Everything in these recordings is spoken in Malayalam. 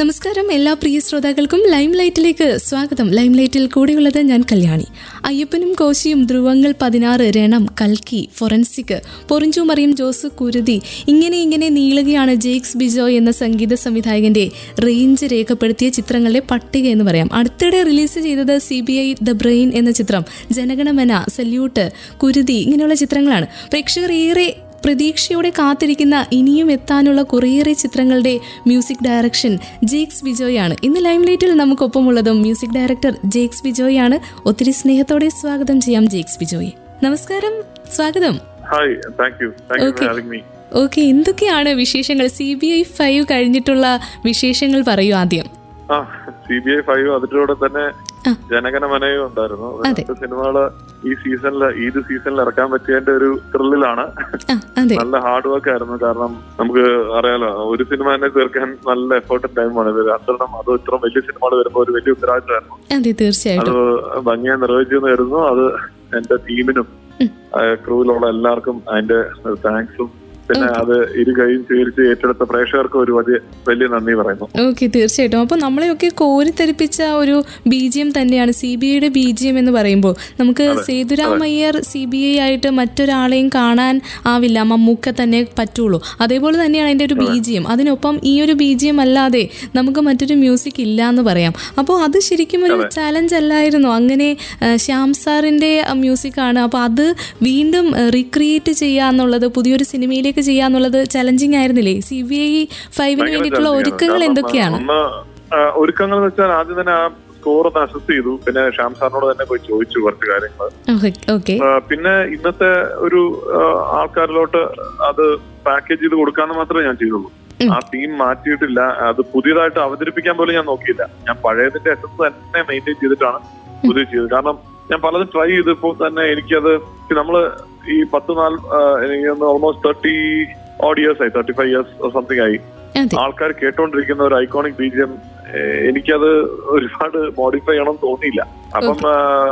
നമസ്കാരം എല്ലാ പ്രിയ ശ്രോതാക്കൾക്കും ലൈം ലൈറ്റിലേക്ക് സ്വാഗതം. ലൈം ലൈറ്റിൽ കൂടെയുള്ളത് ഞാൻ കല്യാണി. അയ്യപ്പനും കോശിയും ധ്രുവങ്ങൾ പതിനാറ് രണം കൽക്കി ഫൊറൻസിക് പൊറിഞ്ചു മറിയം ജോസ് കുരുതി ഇങ്ങനെ ഇങ്ങനെ നീളുകയാണ് ജെയ്ക്സ് ബിജോ എന്ന സംഗീത സംവിധായകന്റെ റേഞ്ച് രേഖപ്പെടുത്തിയ ചിത്രങ്ങളുടെ പട്ടിക എന്ന് പറയാം. അടുത്തിടെ റിലീസ് ചെയ്തത് C B I the brain എന്ന ചിത്രം ജനഗണമന സല്യൂട്ട് കുരുതി ഇങ്ങനെയുള്ള ചിത്രങ്ങളാണ്. പ്രേക്ഷകർ ഏറെ പ്രതീക്ഷയോടെ കാത്തിരിക്കുന്ന ഇനിയും എത്താനുള്ള കുറേയേറെ ചിത്രങ്ങളുടെ മ്യൂസിക് ഡയറക്ഷൻ ജേക്സ് ബിജോയാണ് ഇന്ന് ലൈംലൈറ്റിൽ നമുക്കൊപ്പമുള്ളതും മ്യൂസിക് ഡയറക്ടർ ജേക്സ് ബിജോയാണ് ഒത്തിരി സ്നേഹത്തോടെ സ്വാഗതം ചെയ്യാം ജേക്സ് ബിജോയെ നമസ്കാരം. സ്വാഗതം. ഹായ് താങ്ക് യു ഓക്കെ എന്തൊക്കെയാണ് വിശേഷങ്ങൾ? സി ബി ഐ ഫൈവ് കഴിഞ്ഞിട്ടുള്ള വിശേഷങ്ങൾ പറയൂ ആദ്യം. സി ബി ഐ ഫൈവ് അതിന്റെ കൂടെ തന്നെ. ജനഗണമനയും ഉണ്ടായിരുന്നു. രണ്ട് സിനിമകൾ ഈ സീസണിൽ ഈദ് സീസണിൽ ഇറക്കാൻ പറ്റിയതിന്റെ ഒരു ത്രില്ലിലാണ്. നല്ല ഹാർഡ് വർക്ക് ആയിരുന്നു. കാരണം നമുക്ക് അറിയാലോ ഒരു സിനിമ തന്നെ തീർക്കാൻ നല്ല എഫേർട്ടും ടൈമാണ് ഇത് രണ്ടെണ്ണം അത് ഇത്ര വലിയ സിനിമകൾ വരുമ്പോൾ ഒരു വലിയ ഉത്തരവാദിത്തമായിരുന്നു. അതെ തീർച്ചയായിട്ടും. അത് ഭംഗിയായി നിർവഹിച്ചു വരുന്നു അത് എന്റെ ടീമിനും ക്രൂവിലുള്ള എല്ലാവർക്കും അതിന്റെ താങ്ക്സും പിന്നെ അത് ഇരു കൈയും സ്വീകരിച്ച് ഏറ്റെടുത്ത പ്രേക്ഷകർക്ക് ഒരു വലിയ വലിയ നന്ദി പറയുന്നു. ഓക്കെ തീർച്ചയായിട്ടും. അപ്പൊ നമ്മളെയൊക്കെ കോരിത്തെരിപ്പിച്ച ഒരു ബി ജി എം തന്നെയാണ് സി ബി ഐയുടെ ബി ജി എം എന്ന് പറയുമ്പോൾ. നമുക്ക് സേതുരാമയ്യർ സി ബി ഐ ആയിട്ട് മറ്റൊരാളെയും കാണാൻ ആവില്ല. മമ്മൂക്ക തന്നെ പറ്റുള്ളൂ. അതേപോലെ തന്നെയാണ് അതിന്റെ ഒരു ബി ജി എം. അതിനൊപ്പം ഈ ഒരു ബി ജി എം അല്ലാതെ നമുക്ക് മറ്റൊരു മ്യൂസിക് ഇല്ല എന്ന് പറയാം. അപ്പോൾ അത് ശരിക്കും ഒരു ചാലഞ്ച് അല്ലായിരുന്നു. അങ്ങനെ ശ്യാം സാറിന്റെ മ്യൂസിക്കാണ്. അപ്പോൾ അത് വീണ്ടും റീക്രിയേറ്റ് ചെയ്യുക എന്നുള്ളത് പുതിയൊരു സിനിമയിലേക്ക് ചെയ്യുക എന്നുള്ളത് ചലഞ്ചിങ് ആയിരുന്നില്ലേ? സി ബി ഐ ഫൈവിന് വേണ്ടിയിട്ടുള്ള ഒരുക്കങ്ങൾ എന്തൊക്കെയാണ്? ഒരുക്കങ്ങൾ എന്ന് വെച്ചാൽ ആദ്യം തന്നെ ആ സ്കോർ ഒന്ന് അസസ് ചെയ്തു. പിന്നെ ഷ്യാം സാറിനോട് തന്നെ പോയി ചോദിച്ചു കുറച്ച് കാര്യങ്ങൾ. പിന്നെ ഇന്നത്തെ ഒരു ആൾക്കാരിലോട്ട് അത് പാക്കേജ് ചെയ്ത് കൊടുക്കാന്ന് മാത്രമേ ഞാൻ ചെയ്തുള്ളൂ. ആ തീം മാറ്റിയിട്ടില്ല. അത് പുതിയതായിട്ട് അവതരിപ്പിക്കാൻ പോലും ഞാൻ നോക്കിയില്ല. ഞാൻ പഴയതിന്റെ എസൻസ് തന്നെ മെയിന്റെയിൻ ചെയ്തിട്ടാണ് പുതിയ ചെയ്തത്. കാരണം ഞാൻ പലതും ട്രൈ ചെയ്തപ്പോൾ തന്നെ എനിക്കത് നമ്മൾ ഈ പത്ത് നാല് എനിക്ക് ഓൾമോസ്റ്റ് തേർട്ടി ഓഡ് ഇയേഴ്സ് ആയി തേർട്ടി ഫൈവ് ഇയേഴ്സ് സംതിങ് ആയി. ആൾക്കാർ കേട്ടോണ്ടിരിക്കുന്ന ഒരു ഐക്കോണിക് ബീജിയം എനിക്കത് ഒരുപാട് മോഡിഫൈ ചെയ്യണം തോന്നിയില്ല. അപ്പം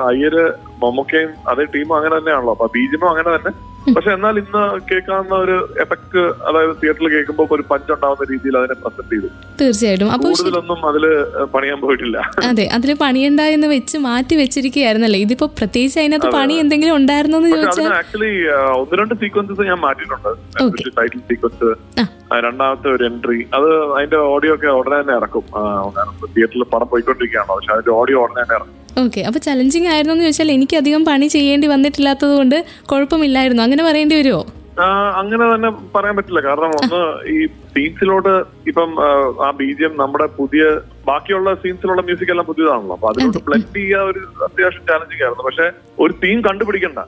അയ്യര് മമ്മൂക്കയും അതേ ടീമും അങ്ങനെ തന്നെയാണല്ലോ. അപ്പൊ ബീജിയമും അങ്ങനെ തന്നെ. പക്ഷെ എന്നാൽ ഇന്ന് കേൾക്കാവുന്ന ഒരു എഫക്ട് അതായത് തിയേറ്ററിൽ കേൾക്കുമ്പോൾ ഒരു പഞ്ച് ഉണ്ടാവുന്ന രീതിയിൽ അതിനെ പ്രസന്റ് ചെയ്തു. തീർച്ചയായിട്ടും. കൂടുതലൊന്നും അതിൽ പണിയാൻ പോയിട്ടില്ല. അതെ അതിൽ പണിയുണ്ട എന്ന് വെച്ച് മാറ്റി വെച്ചിരിക്കുകയായിരുന്നല്ലേ? ഇതിപ്പോ പ്രത്യേകിച്ച് അതിനകത്ത് പണി എന്തെങ്കിലും ഉണ്ടായിരുന്നോ എന്ന് ചോദിച്ചാൽ ആക്ച്വലി ഒന്ന് രണ്ട് സീക്വൻസസ് ഞാൻ മാറ്റിയിട്ടുണ്ട്. Title sequence. രണ്ടാമത്തെ ഒരു എൻട്രി അത് അതിന്റെ ഓഡിയോ ഒക്കെ ഉടനെ തന്നെ ഇറക്കും. തിയേറ്ററിൽ പടം പോയിക്കൊണ്ടിരിക്കുകയാണോ? പക്ഷെ അതിന്റെ ഓഡിയോ ഉടനെ തന്നെ ഇറക്കും ഓക്കെ അപ്പോൾ ചലഞ്ചിങ് ആയിരുന്നു എന്ന് ചോദിച്ചാൽ എനിക്ക് അധികം പണി ചെയ്യേണ്ടി വന്നിട്ടില്ലാത്തത് കൊണ്ട് കുഴപ്പമില്ലായിരുന്നു. അങ്ങനെ പറയേണ്ടി വരുമോ അങ്ങനെ തന്നെ പറയാൻ പറ്റില്ല. കാരണം ഒന്ന് ഈ സീൻസിലോട്ട് ഇപ്പം ആ, ബീജിയം നമ്മുടെ പുതിയ ബാക്കിയുള്ള സീൻസിലുള്ള മ്യൂസിക് എല്ലാം പുതിയതാണല്ലോ. അപ്പൊ അതിലോട്ട് ബ്ലെൻഡ് ചെയ്യുക ഒരു അത്യാവശ്യം ചാലഞ്ചിങ് ആയിരുന്നു. പക്ഷെ ഒരു തീം കണ്ടുപിടിക്കണ്ട.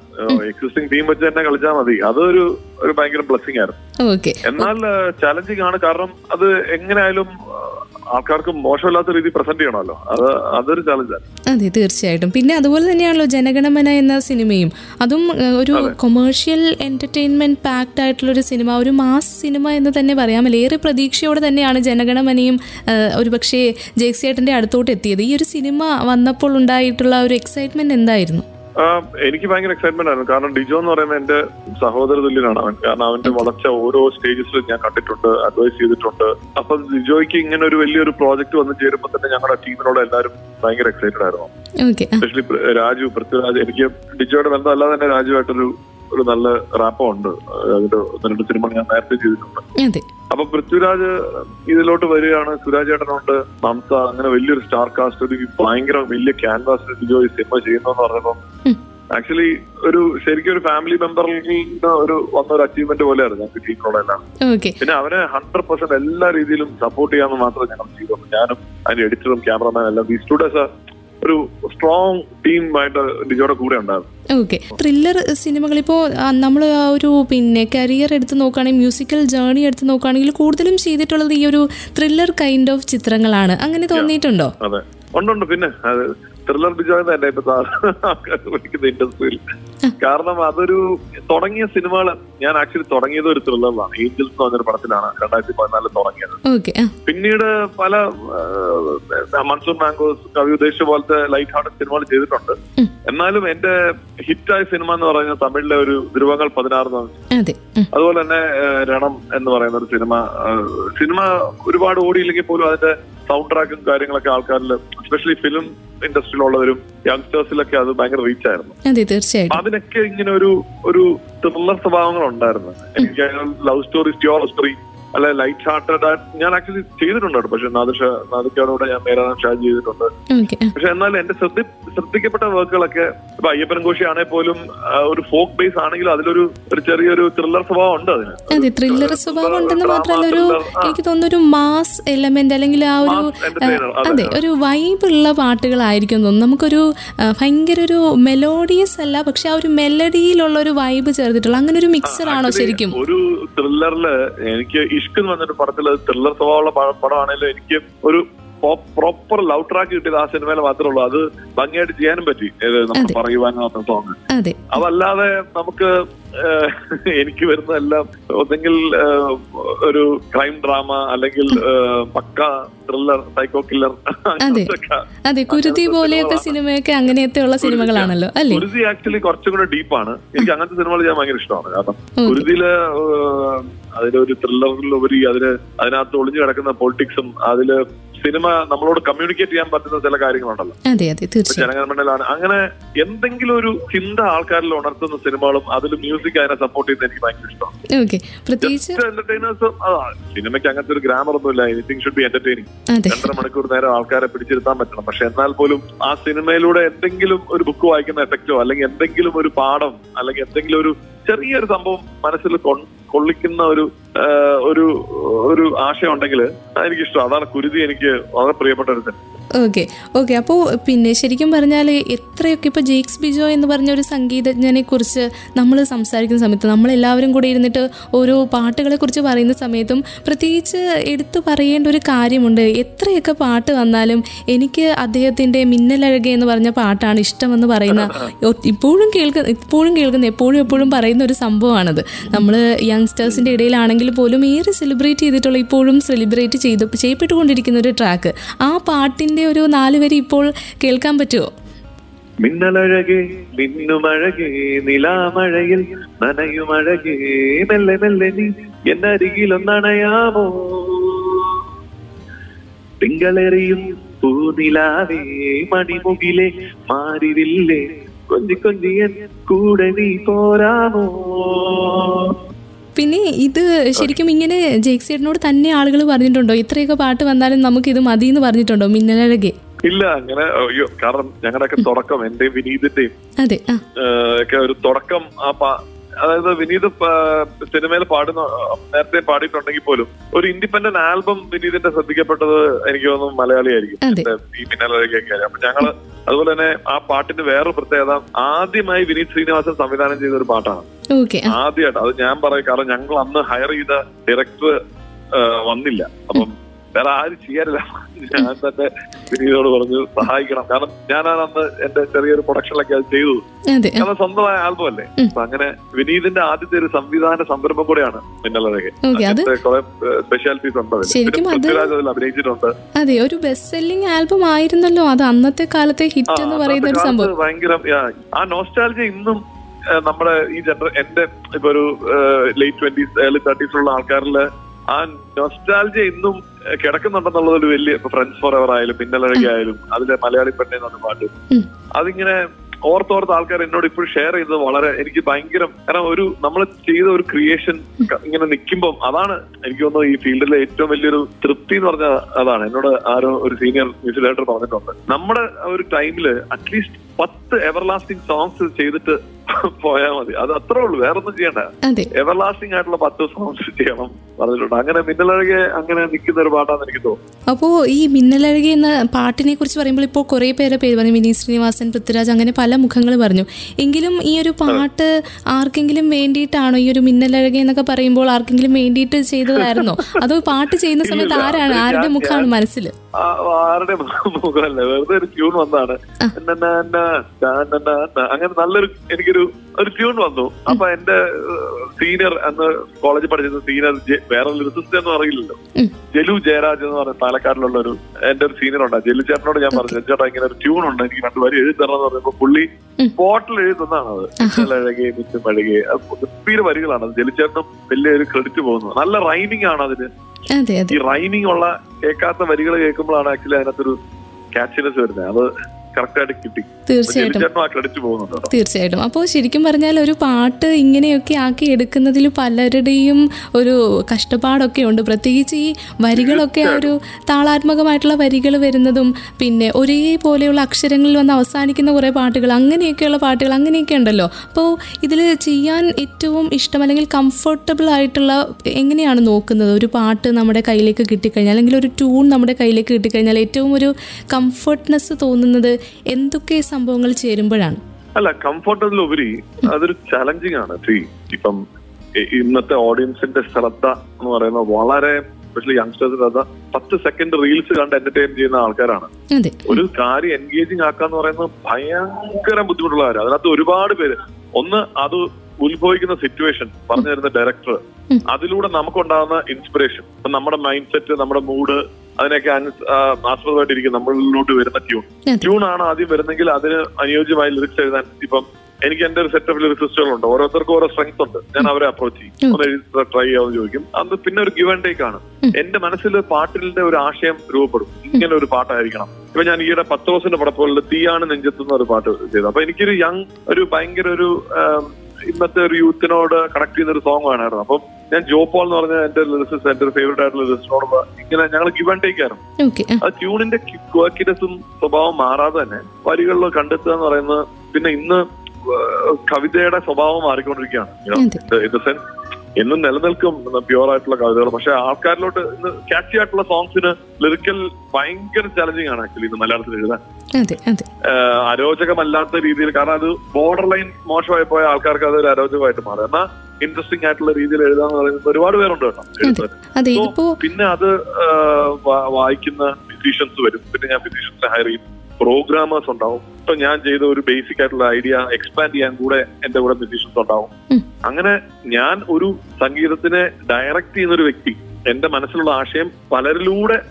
എക്സിസ്റ്റിംഗ് തീം വെച്ച് തന്നെ കളിച്ചാൽ മതി. അതൊരു ഒരു ഭയങ്കര ബ്ലെസ്സിങ് ആയിരുന്നു. എന്നാൽ ചാലഞ്ചിങ് ആണ്. കാരണം അത് എങ്ങനെയായാലും ആൾക്കാർക്ക് മോശമില്ലാത്ത രീതി പ്രസന്റ് ചെയ്യണമല്ലോ. അത് അതൊരു ചാലഞ്ചാണ് അതെ തീർച്ചയായിട്ടും. പിന്നെ അതുപോലെ തന്നെയാണല്ലോ ജനഗണമന എന്ന സിനിമയും. അതും ഒരു കൊമേഴ്ഷ്യൽ എന്റർടൈൻമെന്റ് പാക്ഡ് ആയിട്ടുള്ള ഒരു സിനിമ ഒരു മാസ് സിനിമ എന്ന് തന്നെ പറയാമല്ലോ ഏറെ പ്രതീക്ഷയോടെ തന്നെയാണ് ജനഗണമനയും ഒരുപക്ഷേ ഏട്ടന്റെ അടുത്തോട്ട് എത്തിയത്. ഈ ഒരു സിനിമ വന്നപ്പോൾ ഉണ്ടായിട്ടുള്ള ഒരു എക്സൈറ്റ്മെന്റ് എന്തായിരുന്നു? എനിക്ക് ഭയങ്കര എക്സൈറ്റ്മെന്റ് ആയിരുന്നു. കാരണം ഡിജോ എന്ന് പറയുന്നത് എന്റെ സഹോദര തുല്യനാണ് അവൻ. കാരണം അവന്റെ വളർച്ച ഓരോ സ്റ്റേജസിലും ഞാൻ കണ്ടിട്ടുണ്ട് അഡ്വൈസ് ചെയ്തിട്ടുണ്ട്. അപ്പൊ ഡിജോയ്ക്ക് ഇങ്ങനെ ഒരു വലിയൊരു പ്രോജക്റ്റ് വന്ന് ചേരുമ്പോൾ തന്നെ ഞങ്ങളുടെ ടീമിനോട് എല്ലാവരും ഭയങ്കര എക്സൈറ്റഡ് ആയിരുന്നു. സ്പെഷ്യലി എസ്പെഷ്യലി രാജു പൃഥ്വിരാജ് എനിക്ക് ഡിജോയുടെ ബന്ധം അല്ലാതെ തന്നെ രാജുവായിട്ടൊരു ഒരു നല്ല റാപ്പം ഉണ്ട്. അതിന്റെ രണ്ട് സിനിമ ഞാൻ നേരത്തെ ചെയ്തിട്ടുണ്ട്. അപ്പൊ പൃഥ്വിരാജ് ഇതിലോട്ട് വരികയാണ്. സുരാജ് ഏട്ടനുണ്ട് നംസ അങ്ങനെ വലിയൊരു സ്റ്റാർ കാസ്റ്റ് ഒരു ഭയങ്കര വലിയ ക്യാൻവാസ് ഡിജോ ഈ സിനിമ ചെയ്യുന്നു പറഞ്ഞപ്പോ ആക്ച്വലി ഒരു ശരിക്കും ഒരു ഫാമിലി മെമ്പറിൽ നിന്ന് ഒരു വന്ന ഒരു അച്ചീവ്മെന്റ് പോലെയായിരുന്നു ഞങ്ങൾക്ക് ചെയ്യുന്നുള്ള എല്ലാം പിന്നെ അവരെ ഹൺഡ്രഡ് പെർസെന്റ് എല്ലാ രീതിയിലും സപ്പോർട്ട് ചെയ്യാമെന്ന് മാത്രമേ ഞങ്ങൾ ചെയ്തുള്ളൂ. ഞാനും അതിന്റെ എഡിറ്ററും ക്യാമറമാൻ എല്ലാം. വി സ്റ്റുഡൻസ് ഒരു സ്ട്രോങ് ടീമായിട്ട് ലിജോയുടെ കൂടെ ഉണ്ടായിരുന്നു. ഓക്കെ ത്രില്ലർ സിനിമകൾ ഇപ്പോൾ നമ്മൾ ആ ഒരു പിന്നെ കരിയർ എടുത്ത് നോക്കുകയാണെങ്കിൽ മ്യൂസിക്കൽ ജേർണി എടുത്ത് നോക്കുകയാണെങ്കിൽ കൂടുതലും ചെയ്തിട്ടുള്ളത് ഈ ഒരു ത്രില്ലർ കൈൻഡ് ഓഫ് ചിത്രങ്ങളാണ്. അങ്ങനെ തോന്നിയിട്ടുണ്ടോ? അതെ. ഉണ്ടുണ്ട് പിന്നെ ത്രില്ലർ ബിജോയ് തന്നെ ഇപ്പൊ വിളിക്കുന്ന ഇൻഡസ്ട്രിയിൽ കാരണം അതൊരു തുടങ്ങിയ സിനിമകൾ ഞാൻ ആക്ച്വലി തുടങ്ങിയത് ഒരു ത്രില്ലറിലാണ് ഏഞ്ചൽസ് എന്ന് പറഞ്ഞൊരു പടത്തിലാണ് രണ്ടായിരത്തി പതിനാലിൽ തുടങ്ങിയത്. പിന്നീട് പല മൺസൂർ മൺസൂൺ മാംഗോസ് കവി ഉദ്ദേശിച്ച പോലത്തെ ലൈറ്റ് ഹാർട്ട് സിനിമകൾ ചെയ്തിട്ടുണ്ട്. എന്നാലും എന്റെ ഹിറ്റായ സിനിമ എന്ന് പറയുന്നത് തമിഴിലെ ഒരു ധ്രുവങ്ങൾ പതിനാറ് അതുപോലെ തന്നെ രണം എന്ന് പറയുന്ന ഒരു സിനിമ സിനിമ ഒരുപാട് ഓടിയില്ലെങ്കിൽ പോലും അതിന്റെ സൗണ്ട് ട്രാക്കും കാര്യങ്ങളൊക്കെ ആൾക്കാരിൽ എസ്പെഷ്യലി ഫിലിം ഇൻഡസ്ട്രിയിലുള്ളവരും യങ്സ്റ്റേഴ്സിലൊക്കെ അത് ഭയങ്കര റീച്ച് ആയിരുന്നു. അതെ അതിനൊക്കെ ഇങ്ങനെ ഒരു ഒരു ത്രില്ലർ സ്വഭാവങ്ങൾ ഉണ്ടായിരുന്നു എനിക്ക് ലവ് സ്റ്റോറി സ്റ്റോർ സ്റ്റോറി അല്ലെ ലൈറ്റ് ഹാർട്ടഡ് ഞാൻ ആക്ച്വലി ചെയ്തിട്ടുണ്ട്. പക്ഷെ നാദിഷ നാദിക്കോടെ ഞാൻ മേരാൻ ഷാജ് ചെയ്തിട്ടുണ്ട്. പക്ഷെ എന്നാൽ എന്റെ ശ്രദ്ധി ശ്രദ്ധിക്കപ്പെട്ട വർക്കുകളൊക്കെ ഇപ്പൊ അയ്യപ്പൻ ഘോഷി ആണെങ്കിൽ പോലും ഒരു ഫോക്ക് ബേസ് ആണെങ്കിലും അതിലൊരു ഒരു ചെറിയൊരു ത്രില്ലർ സ്വഭാവം ഉണ്ട് അതിന്. അതെ ത്രില്ലർ സ്വഭാവം ഉണ്ടെന്ന് മാത്രമല്ല ഒരു എനിക്ക് തോന്നുന്നു ഒരു മാസ് എലമെന്റ് അല്ലെങ്കിൽ ആ ഒരു അതെ. ഒരു വൈബ് ഉള്ള പാട്ടുകളായിരിക്കും തോന്നുന്നു. നമുക്കൊരു ഭയങ്കര ഒരു മെലോഡിയസ് അല്ല പക്ഷെ ആ ഒരു മെലഡിയിലുള്ള ഒരു വൈബ് ചേർത്തിട്ടുള്ള അങ്ങനെ ഒരു മിക്സർ ആണോ ശരിക്കും? ഒരു ത്രില്ലറിൽ എനിക്ക് ഇഷ്ക് എന്ന് പറഞ്ഞൊരു പടത്തിൽ അത് ത്രില്ലർ സ്വഭാവമുള്ള പടമാണെങ്കിലും എനിക്ക് ഒരു പ്രോപ്പർ ലവ് ട്രാക്ക് കിട്ടിയത് ആ സിനിമയിൽ മാത്രമേ ഉള്ളൂ അത് ഭംഗിയായിട്ട് ചെയ്യാനും പറ്റി. നമുക്ക്. പറയുവാനും മാത്രം സോങ് അതെ. അതല്ലാതെ നമുക്ക് എനിക്ക് വരുന്നതെല്ലാം ഒന്നെങ്കിൽ ഒരു ക്രൈം ഡ്രാമ അല്ലെങ്കിൽ പക്ക ത്രില്ലർ സൈക്കോ കില്ലർ അതെ. കുരുതി പോലെയൊക്കെ സിനിമയൊക്കെ അങ്ങനെയൊക്കെ ഉള്ള സിനിമകളാണല്ലോ അല്ലേ? കുരുതി ആക്ച്വലി കുറച്ചും കൂടെ ഡീപ്പാണ് എനിക്ക് അങ്ങനത്തെ സിനിമകൾ ഞാൻ ഭയങ്കര ഇഷ്ടമാണ്. കാരണം. കുരുതിയിൽ അതിലൊരു ത്രില്ലറിലുപരി അതിന് അതിനകത്ത് ഒളിഞ്ഞു കിടക്കുന്ന പൊളിറ്റിക്സും അതിൽ സിനിമ നമ്മളോട് കമ്മ്യൂണിക്കേറ്റ് ചെയ്യാൻ പറ്റുന്ന ചില കാര്യങ്ങളുണ്ടല്ലോ. അതെ അതെ തീർച്ചയായും. ജനഗണമനയിലാണ് അങ്ങനെ എന്തെങ്കിലും ഒരു ചിന്ത ആൾക്കാരിൽ ഉണർത്തുന്ന സിനിമകളും അതിൽ മ്യൂസിക് അതിനെ സപ്പോർട്ട് ചെയ്യുന്നത് എനിക്ക് ഭയങ്കര ഇഷ്ടമാണ്. എന്റർടൈനേഴ്സും സിനിമയ്ക്ക് അങ്ങനത്തെ ഒരു ഗ്രാമർ ഒന്നുമില്ല എനിത്തിങ് ഷുഡ് ബി എന്റർടൈനിങ് രണ്ടര മണിക്കൂർ നേരം ആൾക്കാരെ പിടിച്ചിരുത്താൻ പറ്റണം. പക്ഷെ എന്നാൽ പോലും ആ സിനിമയിലൂടെ എന്തെങ്കിലും ഒരു ബുക്ക് വായിക്കുന്ന എഫക്റ്റോ അല്ലെങ്കിൽ എന്തെങ്കിലും ഒരു പാഠം അല്ലെങ്കിൽ എന്തെങ്കിലും ഒരു ചെറിയൊരു സംഭവം മനസ്സിൽ കൊള്ളിക്കുന്ന ഒരു ഒരു ഒരു ആശയം ഉണ്ടെങ്കിൽ എനിക്ക് ഇഷ്ടം അതാണ് കുരുതി എനിക്ക് വളരെ പ്രിയപ്പെട്ട ഒരു ഓക്കെ ഓക്കെ അപ്പോൾ പിന്നെ ശരിക്കും പറഞ്ഞാൽ എത്രയൊക്കെ ഇപ്പോൾ ജെയ്ക്സ് ബിജോ എന്ന് പറഞ്ഞ ഒരു സംഗീതജ്ഞനെ കുറിച്ച് നമ്മൾ സംസാരിക്കുന്ന സമയത്ത് നമ്മളെല്ലാവരും കൂടെ ഇരുന്നിട്ട് ഓരോ പാട്ടുകളെ കുറിച്ച് പറയുന്ന സമയത്തും പ്രത്യേകിച്ച് എടുത്തു പറയേണ്ട ഒരു കാര്യമുണ്ട്. എത്രയൊക്കെ പാട്ട് വന്നാലും എനിക്ക് അദ്ദേഹത്തിന്റെ മിന്നലഴക എന്ന് പറഞ്ഞ പാട്ടാണ് ഇഷ്ടമെന്ന് പറയുന്ന ഇപ്പോഴും കേൾക്കുന്ന ഇപ്പോഴും കേൾക്കുന്ന എപ്പോഴും എപ്പോഴും പറയുന്ന ഒരു സംഭവമാണത്. നമ്മൾ യങ്സ്റ്റേഴ്സിന്റെ ഇടയിലാണെങ്കിൽ പോലും ഏറെ സെലിബ്രേറ്റ് ചെയ്തിട്ടുള്ള ഇപ്പോഴും സെലിബ്രേറ്റ് ചെയ്ത് ചെയ്യപ്പെട്ടുകൊണ്ടിരിക്കുന്ന ഒരു ട്രാക്ക് ആ പാട്ടിന്റെ ഒരു നാല് വരി ഇപ്പോൾ കേൾക്കാൻ പറ്റുമോ? മിന്നലഴകേ മിന്നുമഴകേ നിലാമഴയിൽ നനയുമഴകേ മെല്ലെ മെല്ലെ നീ എന്നരികിലൊന്നണയാമോ തിങ്കളെറിയും പൂനിലാവേ മണിമുകിലെ മാറിവില്ലേ കൊഞ്ചി കൊഞ്ചിയൻ കൂടെ നീ പോരാമോ? പിന്നെ ഇത് ശരിക്കും ഇങ്ങനെ ജെയ്ക്സേഡിനോട് തന്നെ ആളുകൾ പറഞ്ഞിട്ടുണ്ടോ? ഇത്രയൊക്കെ പാട്ട് വന്നാലും നമുക്ക് ഇത് മതി എന്ന് പറഞ്ഞിട്ടുണ്ടോ മിന്നലഴകെ? ഇല്ല അങ്ങനെ അയ്യോ കാരണം ഞങ്ങളുടെയൊക്കെ തുടക്കം എന്റെയും വിനീതിന്റെയും ഒക്കെ ഒരു തുടക്കം ആ അതായത് വിനീത് സിനിമയിൽ പാടുന്ന നേരത്തെ പാടിയിട്ടുണ്ടെങ്കിൽ പോലും ഒരു ഇൻഡിപെൻഡന്റ് ആൽബം വിനീതിന്റെ ശ്രദ്ധിക്കപ്പെട്ടത് എനിക്ക് തോന്നുന്നു മലയാളിയായിരിക്കും. ഈ മിന്നലൊക്കെ അപ്പൊ ഞങ്ങൾ അതുപോലെ തന്നെ ആ പാട്ടിന്റെ വേറൊരു പ്രത്യേകത ആദ്യമായി വിനീത് ശ്രീനിവാസൻ സംവിധാനം ചെയ്ത ഒരു പാട്ടാണ്. ആദ്യമായിട്ട്. അത് ഞാൻ പറയും. കാരണം ഞങ്ങൾ അന്ന് ഹയർ ചെയ്ത ഡയറക്ടർ വന്നില്ല. അപ്പം വേറെ ആരും ചെയ്യാറില്ല ഞാൻ തന്നെ വിനീതോട് പറഞ്ഞു സഹായിക്കണം. കാരണം ഞാനാണ് അന്ന് എന്റെ ചെറിയൊരു പ്രൊഡക്ഷനിലൊക്കെ അത് ചെയ്തത്. കാരണം സ്വന്തമായ ആൽബം അല്ലേ. അപ്പൊ അങ്ങനെ വിനീതിന്റെ ആദ്യത്തെ ഒരു സംവിധാന സംരംഭം കൂടെയാണ് മിന്നലഴകെ കുറെ സ്പെഷ്യാലിറ്റീസ് ഉണ്ട് പൃഥ്വിരാജ് അതിൽ അഭിനയിച്ചിട്ടുണ്ട്. അതെ ഒരു ബെസ്റ്റ് സെല്ലിംഗ് ആൽബം ആയിരുന്നല്ലോ. അത് അന്നത്തെ കാലത്തെ ഹിറ്റ് എന്ന് പറയുന്ന ഒരു സംഭവം. ഭയങ്കര ആ, ആ നോസ്റ്റാലജി ഇന്നും നമ്മുടെ ഈ ജനറ എന്റെ ഇപ്പൊ ഒരു ലേറ്റ് ട്വന്റീസ് ഏർലി തേർട്ടീസിലുള്ള ആൾക്കാരിൽ ആ നൊസ്റ്റാലജി ഇന്നും ആ, കിടക്കുന്നുണ്ടെന്നുള്ളത് ഒരു വലിയ ഇപ്പൊ ഫ്രണ്ട്സ് ഫോർ എവർ ആയാലും പിന്നലഴകി ആയാലും അതിലെ മലയാളി പെണ്ണെ എന്ന പാട്ട് അതിങ്ങനെ ഓർത്തോർത്ത് ആൾക്കാർ എന്നോട് ഇപ്പോഴും ഷെയർ ചെയ്തത് വളരെ എനിക്ക് ഭയങ്കര കാരണം ഒരു നമ്മൾ ചെയ്ത ഒരു ക്രിയേഷൻ ഇങ്ങനെ നിൽക്കുമ്പോൾ അതാണ് എനിക്ക് തോന്നുന്നു ഈ ഫീൽഡിലെ ഏറ്റവും വലിയൊരു തൃപ്തി എന്ന് പറഞ്ഞ അതാണ്. എന്നോട് ആരോ ഒരു സീനിയർ മ്യൂസിക് ഡയറക്ടർ പറഞ്ഞിട്ടുണ്ട്. നമ്മുടെ ഒരു ടൈമിൽ അറ്റ്ലീസ്റ്റ് പത്ത് എവർലാസ്റ്റിംഗ് സോങ്സ് ചെയ്തിട്ട് പോയാൽ മതി. അത് അത്രേ ഉള്ളൂ. വേറെ ഒന്നും ചെയ്യണ്ട എവർലാസ്റ്റിംഗ് ആയിട്ടുള്ള പത്ത് സോങ്സ് ചെയ്യണം പറഞ്ഞിട്ടുണ്ട്. അങ്ങനെ മിന്നലഴകെ അങ്ങനെ നിൽക്കുന്ന ഒരു പാട്ടാന്ന് എനിക്ക് തോന്നുന്നു. അപ്പോൾ ഈ മിന്നലഴകി എന്ന പാട്ടിനെ കുറിച്ച് പറയുമ്പോൾ ഇപ്പോൾ കുറെ പേരെ പേര് പറഞ്ഞു. വിനീത് ശ്രീനിവാസൻ പൃഥ്വിരാജ് അങ്ങനെ പല മുഖങ്ങൾ പറഞ്ഞു. എങ്കിലും ഈ ഒരു പാട്ട് ആർക്കെങ്കിലും വേണ്ടിയിട്ടാണോ ഈ ഒരു മിന്നലഴകി എന്നൊക്കെ പറയുമ്പോൾ ആർക്കെങ്കിലും വേണ്ടിയിട്ട് ചെയ്തതായിരുന്നോ? അതോ പാട്ട് ചെയ്യുന്ന സമയത്ത് ആരാണ്? ആരുടെ മുഖമാണ് മനസ്സിൽ? ആരുടെ മുഖമല്ല. വെറുതെ ഒരു ട്യൂൺ വന്നാണ് അങ്ങനെ നല്ലൊരു എനിക്കൊരു ഒരു ഒരു ട്യൂൺ വന്നു. അപ്പൊ എന്റെ സീനിയർ അന്ന് കോളേജിൽ പഠിച്ചിരുന്ന സീനിയർ വേറെ ലിസിസ്റ്റ് എന്ന് അറിയില്ലല്ലോ. ജലു ജയരാജ് എന്ന് പറഞ്ഞ പാലക്കാടിലുള്ള ഒരു എന്റെ ഒരു സീനിയർ ഉണ്ട്. ജലു ചേട്ടനോട് ഞാൻ പറഞ്ഞു "ജലു ചേട്ടാ ഇങ്ങനെ ഒരു ട്യൂൺ ഉണ്ട്. എനിക്ക് രണ്ടു വരി എഴുതി തരണം എന്ന് പറഞ്ഞപ്പോ പുള്ളി ഉം. സ്പോട്ടിൽ എഴുതുന്നതാണ് അത്. അഴകെ മിറ്റും അഴകെ. ഗംഭീര വരികളാണ്. അത് ജലു ചേട്ടനും വലിയൊരു ക്രെഡിറ്റ് പോകുന്നത് നല്ല റൈമിംഗ് ആണ് അതിന്. അതെ അതെ. ഈ റൈമിംഗ് ഉള്ള കേൾക്കാത്ത വരികൾ കേൾക്കുമ്പോഴാണ് ആക്ച്വലി അതിനകത്തൊരു ക്യാച്ചിനെസ് വരുന്നത്. അത് കിട്ടി. തീർച്ചയായിട്ടും. തീർച്ചയായിട്ടും. അപ്പോൾ ശരിക്കും പറഞ്ഞാൽ ഒരു പാട്ട് ഇങ്ങനെയൊക്കെ ആക്കി എടുക്കുന്നതിൽ പലരുടെയും ഒരു കഷ്ടപ്പാടൊക്കെ ഉണ്ട്. പ്രത്യേകിച്ച് ഈ വരികളൊക്കെ ആ ഒരു താളാത്മകമായിട്ടുള്ള വരികൾ വരുന്നതും പിന്നെ ഒരേപോലെയുള്ള അക്ഷരങ്ങളിൽ വന്ന് അവസാനിക്കുന്ന കുറേ പാട്ടുകൾ അങ്ങനെയൊക്കെയുള്ള പാട്ടുകൾ അങ്ങനെയൊക്കെ ഉണ്ടല്ലോ. അപ്പോൾ ഇതിൽ ചെയ്യാൻ ഏറ്റവും ഇഷ്ടം അല്ലെങ്കിൽ കംഫർട്ടബിൾ ആയിട്ടുള്ള എങ്ങനെയാണ് നോക്കുന്നത്? ഒരു പാട്ട് നമ്മുടെ കയ്യിലേക്ക് കിട്ടിക്കഴിഞ്ഞാൽ അല്ലെങ്കിൽ ഒരു ട്യൂൺ നമ്മുടെ കയ്യിലേക്ക് കിട്ടിക്കഴിഞ്ഞാൽ ഏറ്റവും ഒരു കംഫർട്ട്നെസ് തോന്നുന്നത് എന്തൊക്കെ സംഭവങ്ങൾ ചേരുമ്പോഴാണ്? അല്ല കംഫർട്ടബിലുപരി അതൊരു ചലഞ്ചിങ് ആണ്. സി ഇപ്പം ഇന്നത്തെ ഓഡിയൻസിന്റെ ശ്രദ്ധ എന്ന് പറയുന്നത് വളരെ സ്പെഷ്യലി യങ്സ്റ്റേഴ്സ് ശ്രദ്ധ പത്ത് സെക്കൻഡ് റീൽസ് കണ്ട് എന്റർടൈൻ ചെയ്യുന്ന ആൾക്കാരാണ്. ഒരു കാര്യം എൻഗേജിങ് ആക്കാന്ന് പറയുന്നത് ഭയങ്കര ബുദ്ധിമുട്ടുള്ള കാര്യം. അതിനകത്ത് ഒരുപാട് പേര് ഒന്ന് അത് ഉത്ഭവിക്കുന്ന സിറ്റുവേഷൻ പറഞ്ഞു തരുന്ന ഡയറക്ടർ അതിലൂടെ നമുക്കുണ്ടാകുന്ന ഇൻസ്പിറേഷൻ നമ്മുടെ മൈൻഡ് സെറ്റ് നമ്മുടെ മൂഡ് അതിനൊക്കെ ആസ്പദമായിട്ടിരിക്കും നമ്മളിലോട്ട് വരുന്ന ട്യൂൺ. ട്യൂൺ ആണ് ആദ്യം വരുന്നെങ്കിൽ അതിന് അനുയോജ്യമായ ലിറിക്സ് എഴുതാൻ. ഇപ്പം എനിക്ക് എന്റെ ഒരു സെറ്റ് ഓഫ് ഉണ്ട് ഓരോരുത്തർക്കും ഓരോ സ്ട്രെങ്ത് ഉണ്ട്. ഞാൻ അവരെ അപ്രോച്ച് ചെയ്യും. ഒന്ന് എഴുതി ട്രൈ ചെയ്യാമെന്ന് ചോദിക്കും. അത് പിന്നെ ഒരു ഗിവ് ആൻഡ് ടേക്ക് ആണ്. എന്റെ മനസ്സിൽ പാട്ടിന്റെ ഒരു ആശയം രൂപപ്പെടും. ഇങ്ങനെ ഒരു പാട്ടായിരിക്കണം. ഇപ്പൊ ഞാൻ ഈയിടെ പത്ത് ദിവസത്തിന്റെ പടപ്പുകളിൽ തീയാണ് നെഞ്ചെത്തുന്ന ഒരു പാട്ട് ചെയ്തു. അപ്പൊ എനിക്കൊരു യങ് ഒരു ഭയങ്കര ഒരു ഇന്നത്തെ ഒരു യൂത്തിനോട് കണക്ട് ചെയ്യുന്ന ഒരു സോങ് ആണായിരുന്നു അപ്പം ഞാൻ ജോപോൾ എന്ന് പറഞ്ഞ എന്റെ ലിറിസിസ്റ്റ് എന്റെ ഒരു ഫേവറേറ്റ് ആയിട്ടുള്ള ലിറിസിനോട് ഇങ്ങനെ ഞങ്ങൾ ഗിവ് ആൻഡ് ടേക്ക് ആയിരുന്നു. ആ ട്യൂണിന്റെ ക്വാക്കിനെസും സ്വഭാവം മാറാതെ തന്നെ വരികളിൽ കണ്ടെത്തുക എന്ന് പറയുന്നത് പിന്നെ ഇന്ന് കവിതയുടെ സ്വഭാവം മാറിക്കൊണ്ടിരിക്കുകയാണ്. ഇൻ ദ സെൻസ് എന്നും നിലനിൽക്കും പ്യുവർ ആയിട്ടുള്ള കവിതകൾ. പക്ഷെ ആൾക്കാരിലോട്ട് ഇന്ന് ക്യാച്ചി ആയിട്ടുള്ള സോങ്സിന് ലിറിക്കൽ ഭയങ്കര ചലഞ്ചിങ് ആണ് ആക്ച്വലി ഇന്ന് മലയാളത്തിൽ എഴുതാൻ. അരോചകമല്ലാത്ത രീതിയിൽ കാരണം അത് ബോർഡർ ലൈൻ മോശമായി പോയ ആൾക്കാർക്ക് അതൊരു ഒരു അരോചകമായിട്ട് മാറും. എന്നാൽ ഇൻട്രസ്റ്റിംഗ് ആയിട്ടുള്ള രീതിയിൽ എഴുതാന്ന് പറയുന്നത് ഒരുപാട് പേരുണ്ട് കേട്ടോ പിന്നെ അത് വായിക്കുന്ന ഫിസീഷ്യൻസ് വരും. പിന്നെ ഞാൻ ഫിസീഷ്യൻസ് ഹയർ ചെയ്യും. പ്രോഗ്രാമേഴ്സ് ഉണ്ടാവും. ഇപ്പൊ ഞാൻ ചെയ്ത ഒരു ബേസിക് ആയിട്ടുള്ള ഐഡിയ എക്സ്പാൻഡ് ചെയ്യാൻ കൂടെ എന്റെ കൂടെ മ്യൂസീഷ്യൻസ് ഉണ്ടാവും. അങ്ങനെ ഞാൻ ഒരു സംഗീതത്തിനെ ഡയറക്റ്റ് ചെയ്യുന്ന ഒരു വ്യക്തി എന്റെ മനസ്സിലുള്ള ആശയം പലരിലൂടെ